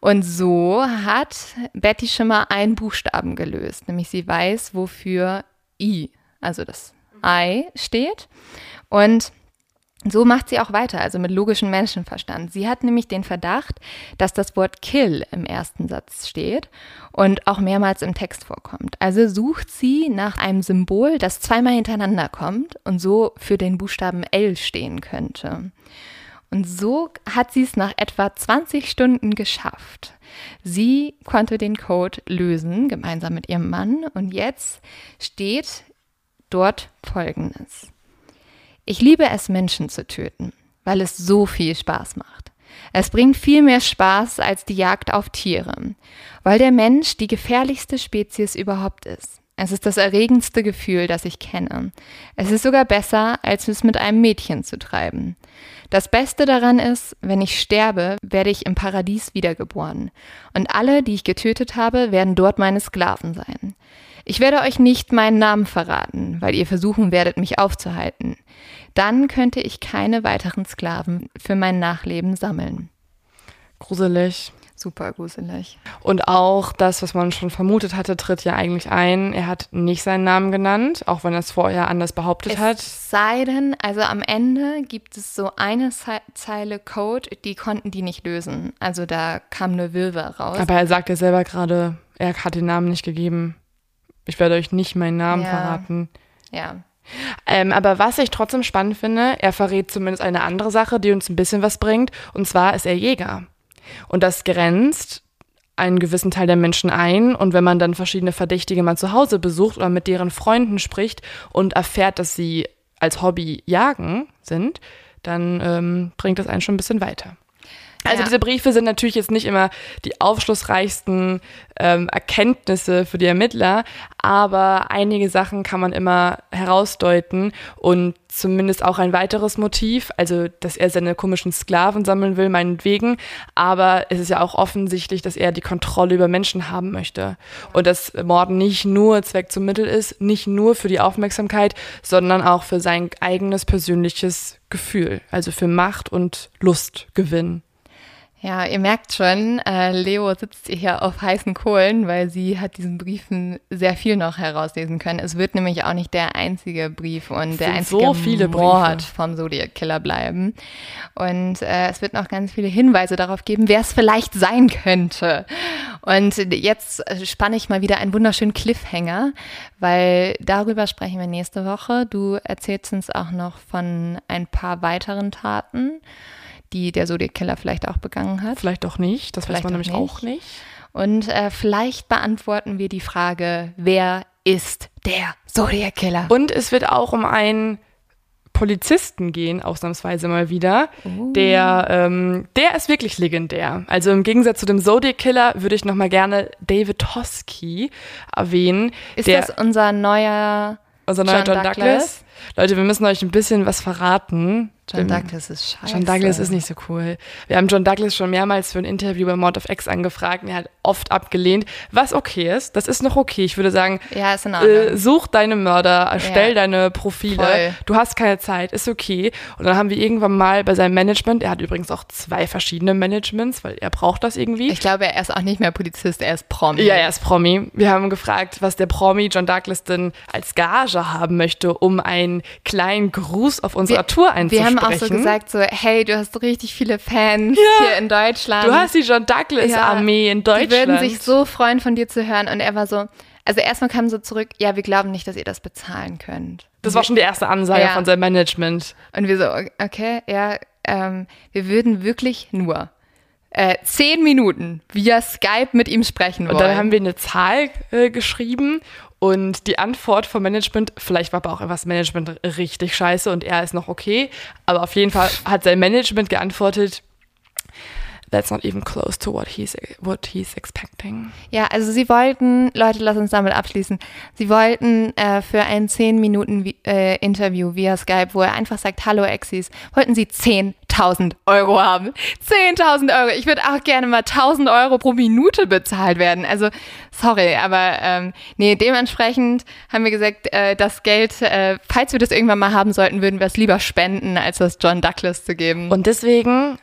[SPEAKER 2] Und so hat Betty schon mal einen Buchstaben gelöst, nämlich sie weiß, wofür I, also das I steht. Und So macht sie auch weiter, also mit logischem Menschenverstand. Sie hat nämlich den Verdacht, dass das Wort kill im ersten Satz steht und auch mehrmals im Text vorkommt. Also sucht sie nach einem Symbol, das zweimal hintereinander kommt und so für den Buchstaben L stehen könnte. Und so hat sie es nach etwa 20 Stunden geschafft. Sie konnte den Code lösen, gemeinsam mit ihrem Mann. Und jetzt steht dort Folgendes. Ich liebe es, Menschen zu töten, weil es so viel Spaß macht. Es bringt viel mehr Spaß als die Jagd auf Tiere, weil der Mensch die gefährlichste Spezies überhaupt ist. Es ist das erregendste Gefühl, das ich kenne. Es ist sogar besser, als es mit einem Mädchen zu treiben. Das Beste daran ist, wenn ich sterbe, werde ich im Paradies wiedergeboren. Und alle, die ich getötet habe, werden dort meine Sklaven sein. Ich werde euch nicht meinen Namen verraten, weil ihr versuchen werdet, mich aufzuhalten. Dann könnte ich keine weiteren Sklaven für mein Nachleben sammeln.
[SPEAKER 1] Gruselig.
[SPEAKER 2] Super gruselig.
[SPEAKER 1] Und auch das, was man schon vermutet hatte, tritt ja eigentlich ein. Er hat nicht seinen Namen genannt, auch wenn er es vorher anders behauptet
[SPEAKER 2] es
[SPEAKER 1] hat.
[SPEAKER 2] Sei denn, also am Ende gibt es so eine Zeile Code, die konnten die nicht lösen. Also da kam eine Wirrwarr raus.
[SPEAKER 1] Aber er sagt ja selber gerade, er hat den Namen nicht gegeben. Ich werde euch nicht meinen Namen
[SPEAKER 2] Ja.
[SPEAKER 1] verraten.
[SPEAKER 2] ja.
[SPEAKER 1] Ähm, aber was ich trotzdem spannend finde, er verrät zumindest eine andere Sache, die uns ein bisschen was bringt. Und zwar ist er Jäger. Und das grenzt einen gewissen Teil der Menschen ein. Und wenn man dann verschiedene Verdächtige mal zu Hause besucht oder mit deren Freunden spricht und erfährt, dass sie als Hobby jagen sind, dann ähm, bringt das einen schon ein bisschen weiter. Also
[SPEAKER 2] Ja.
[SPEAKER 1] diese Briefe sind natürlich jetzt nicht immer die aufschlussreichsten ähm, Erkenntnisse für die Ermittler, aber einige Sachen kann man immer herausdeuten und zumindest auch ein weiteres Motiv, also dass er seine komischen Sklaven sammeln will, meinetwegen, aber es ist ja auch offensichtlich, dass er die Kontrolle über Menschen haben möchte und dass Morden nicht nur Zweck zum Mittel ist, nicht nur für die Aufmerksamkeit, sondern auch für sein eigenes persönliches Gefühl, also für Macht und Lustgewinn.
[SPEAKER 2] Ja, ihr merkt schon, äh, Leo sitzt hier auf heißen Kohlen, weil sie hat diesen Briefen sehr viel noch herauslesen können. Es wird nämlich auch nicht der einzige Brief und der einzige
[SPEAKER 1] so viele
[SPEAKER 2] Mord
[SPEAKER 1] Briefe.
[SPEAKER 2] vom Zodiac Killer bleiben. Und äh, es wird noch ganz viele Hinweise darauf geben, wer es vielleicht sein könnte. Und jetzt äh, spanne ich mal wieder einen wunderschönen Cliffhanger, weil darüber sprechen wir nächste Woche. Du erzählst uns auch noch von ein paar weiteren Taten, die der Zodiac Killer vielleicht auch begangen hat.
[SPEAKER 1] Vielleicht auch nicht, das
[SPEAKER 2] Vielleicht
[SPEAKER 1] weiß man nämlich auch nicht.
[SPEAKER 2] Und äh, vielleicht beantworten wir die Frage, wer ist der Zodiac Killer?
[SPEAKER 1] Und es wird auch um einen Polizisten gehen, ausnahmsweise mal wieder.
[SPEAKER 2] Oh.
[SPEAKER 1] Der, ähm, der ist wirklich legendär. Also im Gegensatz zu dem Zodiac Killer würde ich nochmal gerne David Hosky erwähnen.
[SPEAKER 2] ist
[SPEAKER 1] der,
[SPEAKER 2] das unser neuer
[SPEAKER 1] unser neuer
[SPEAKER 2] John
[SPEAKER 1] John, Douglas?
[SPEAKER 2] Douglas?
[SPEAKER 1] Leute, wir müssen euch ein bisschen was verraten.
[SPEAKER 2] John Douglas ist scheiße.
[SPEAKER 1] John Douglas ist nicht so cool. Wir haben John Douglas schon mehrmals für ein Interview bei Mord of X angefragt und er hat oft abgelehnt, was okay ist. Das ist noch okay. Ich würde sagen,
[SPEAKER 2] Ja, ist in Ordnung.
[SPEAKER 1] äh, such deine Mörder, erstell
[SPEAKER 2] Ja.
[SPEAKER 1] deine Profile.
[SPEAKER 2] Voll.
[SPEAKER 1] Du hast keine Zeit, ist okay. Und dann haben wir irgendwann mal bei seinem Management, er hat übrigens auch zwei verschiedene Managements, weil er braucht das irgendwie.
[SPEAKER 2] ich glaube, er ist auch nicht mehr Polizist, er ist Promi.
[SPEAKER 1] ja, er ist Promi. Wir haben gefragt, was der Promi John Douglas denn als Gage haben möchte, um einen kleinen Gruß auf unserer
[SPEAKER 2] Wir-
[SPEAKER 1] Tour
[SPEAKER 2] Wir
[SPEAKER 1] einzusprechen.
[SPEAKER 2] haben auch so gesagt, so, hey, du hast richtig viele Fans
[SPEAKER 1] Ja.
[SPEAKER 2] hier in Deutschland.
[SPEAKER 1] Du hast die John Douglas
[SPEAKER 2] Ja,
[SPEAKER 1] Armee in
[SPEAKER 2] Die
[SPEAKER 1] Deutschland.
[SPEAKER 2] würden sich so freuen, von dir zu hören. Und er war so, also erstmal kam so zurück, ja, wir glauben nicht, dass ihr das bezahlen könnt.
[SPEAKER 1] das war schon die erste Ansage
[SPEAKER 2] Ja.
[SPEAKER 1] von seinem Management.
[SPEAKER 2] Und wir so, okay, ja, ähm, wir würden wirklich nur äh, zehn Minuten via Skype mit ihm sprechen wollen.
[SPEAKER 1] Und dann haben wir eine Zahl äh, geschrieben und die Antwort vom Management, vielleicht war aber auch das Management richtig scheiße und er ist noch okay, aber auf jeden Fall hat sein Management geantwortet, that's not even close to what he's, what he's expecting.
[SPEAKER 2] Ja, also sie wollten, Leute, lass uns damit abschließen. Sie wollten äh, für ein 10 Minuten äh, Interview via Skype, wo er einfach sagt, hallo Exis, wollten sie 10.000 Euro haben. 10.000 Euro. Ich würde auch gerne mal 1.000 Euro pro Minute bezahlt werden. Also, sorry, aber ähm, nee, dementsprechend haben wir gesagt, äh, das Geld, äh, falls wir das irgendwann mal haben sollten, würden wir es lieber spenden, als das John Douglas zu geben.
[SPEAKER 1] Und deswegen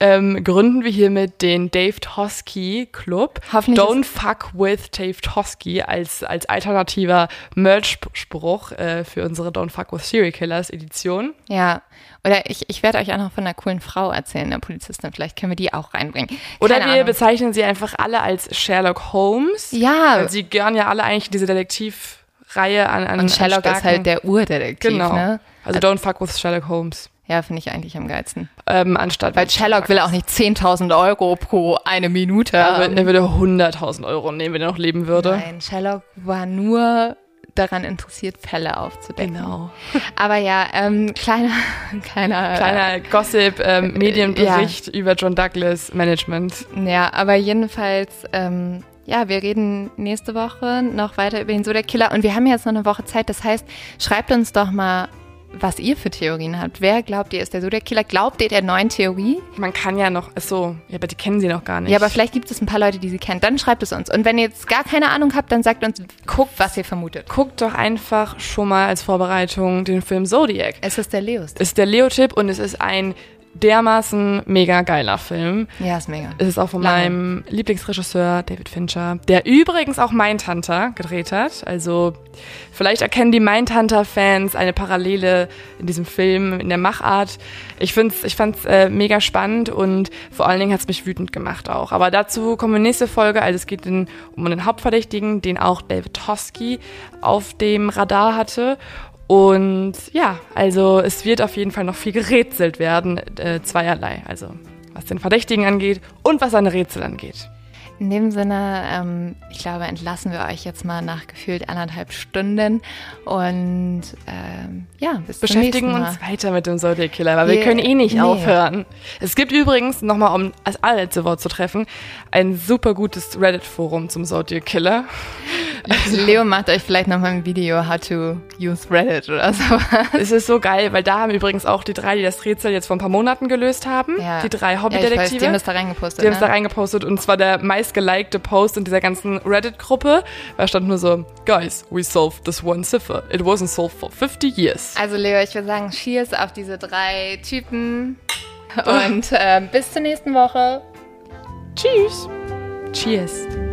[SPEAKER 1] ähm, gründen wir hiermit den Dave Tosky Club.
[SPEAKER 2] Hoffentlich
[SPEAKER 1] Don't fuck with Dave Tosky als, als alternativer Merch-Spruch äh, für unsere Don't fuck with Serial Killers Edition.
[SPEAKER 2] Ja, oder ich, ich werde euch auch noch von einer coolen Frau erzählen, der Polizistin. Vielleicht können wir die auch reinbringen.
[SPEAKER 1] Oder
[SPEAKER 2] Keine
[SPEAKER 1] wir
[SPEAKER 2] Ahnung.
[SPEAKER 1] bezeichnen sie einfach alle als Sherlock Holmes.
[SPEAKER 2] Ja.
[SPEAKER 1] Sie gehören ja alle eigentlich diese Detektivreihe an, an
[SPEAKER 2] Und Sherlock
[SPEAKER 1] an
[SPEAKER 2] ist halt der Urdetektiv,
[SPEAKER 1] Genau.
[SPEAKER 2] ne?
[SPEAKER 1] Also don't fuck with Sherlock Holmes.
[SPEAKER 2] Ja, finde ich eigentlich am geilsten.
[SPEAKER 1] Ähm, anstatt
[SPEAKER 2] Weil Sherlock will auch nicht 10.000 Euro pro eine Minute.
[SPEAKER 1] Er, würde- er würde 100.000 Euro nehmen, wenn er noch leben würde.
[SPEAKER 2] Nein, Sherlock war nur daran interessiert, Fälle aufzudecken.
[SPEAKER 1] Genau. <laughs>
[SPEAKER 2] Aber ja, ähm, kleiner, <laughs> kleiner,
[SPEAKER 1] Kleiner Gossip, ähm, Medienbericht über John Douglas Management.
[SPEAKER 2] Ja, aber jedenfalls, ähm, ja, wir reden nächste Woche noch weiter über den Zodiac Killer und wir haben jetzt noch eine Woche Zeit. Das heißt, schreibt uns doch mal, was ihr für Theorien habt. Wer glaubt ihr ist der Zodiac Killer? Glaubt ihr der neuen Theorie?
[SPEAKER 1] Man kann ja noch, ach so, ja, aber die kennen sie noch gar nicht.
[SPEAKER 2] Ja, aber vielleicht gibt es ein paar Leute, die sie kennen. Dann schreibt es uns. Und wenn ihr jetzt gar keine Ahnung habt, dann sagt uns, guckt, was ihr vermutet.
[SPEAKER 1] Guckt doch einfach schon mal als Vorbereitung den Film Zodiac.
[SPEAKER 2] Es ist der Leos.
[SPEAKER 1] Ist der Leo-Tipp und es ist ein dermaßen mega geiler Film.
[SPEAKER 2] Ja, ist mega.
[SPEAKER 1] Es ist auch von
[SPEAKER 2] Lange.
[SPEAKER 1] meinem Lieblingsregisseur David Fincher, der übrigens auch Mindhunter gedreht hat. Also vielleicht erkennen die Mindhunter-Fans eine Parallele in diesem Film, in der Machart. Ich, find's, ich fand's äh, mega spannend und vor allen Dingen hat's mich wütend gemacht auch. Aber dazu kommen wir nächste Folge. Also es geht in, um den Hauptverdächtigen, den auch David Tosky auf dem Radar hatte. Und ja, also es wird auf jeden Fall noch viel gerätselt werden, äh, zweierlei. Also was den Verdächtigen angeht und was seine Rätsel angeht.
[SPEAKER 2] In dem Sinne, ähm, ich glaube, entlassen wir euch jetzt mal nach gefühlt anderthalb Stunden und ähm, ja, bis zum
[SPEAKER 1] Beschäftigen
[SPEAKER 2] nächsten Mal.
[SPEAKER 1] uns weiter mit dem Zodiac Killer, weil wir
[SPEAKER 2] Wir-
[SPEAKER 1] können eh nicht
[SPEAKER 2] nee.
[SPEAKER 1] aufhören. Es gibt übrigens, nochmal um als allerletzte Wort zu treffen, ein super gutes Reddit-Forum zum Zodiac Killer. <laughs>
[SPEAKER 2] Leo macht euch vielleicht noch mal ein Video, how to use Reddit oder so.
[SPEAKER 1] es ist so geil, weil da haben übrigens auch die drei, die das Rätsel jetzt vor ein paar Monaten gelöst haben, die drei
[SPEAKER 2] Ja, ich weiß,
[SPEAKER 1] Hobbydetektive.
[SPEAKER 2] die haben das da reingepostet.
[SPEAKER 1] Die haben es da
[SPEAKER 2] ne?
[SPEAKER 1] reingepostet und zwar der meistgelikte Post in dieser ganzen Reddit-Gruppe. Da stand nur so, Guys, we solved this one cipher. It wasn't solved for 50 years.
[SPEAKER 2] Also Leo, ich würde sagen, cheers auf diese drei Typen und ähm, bis zur nächsten Woche.
[SPEAKER 1] Tschüss. Cheers.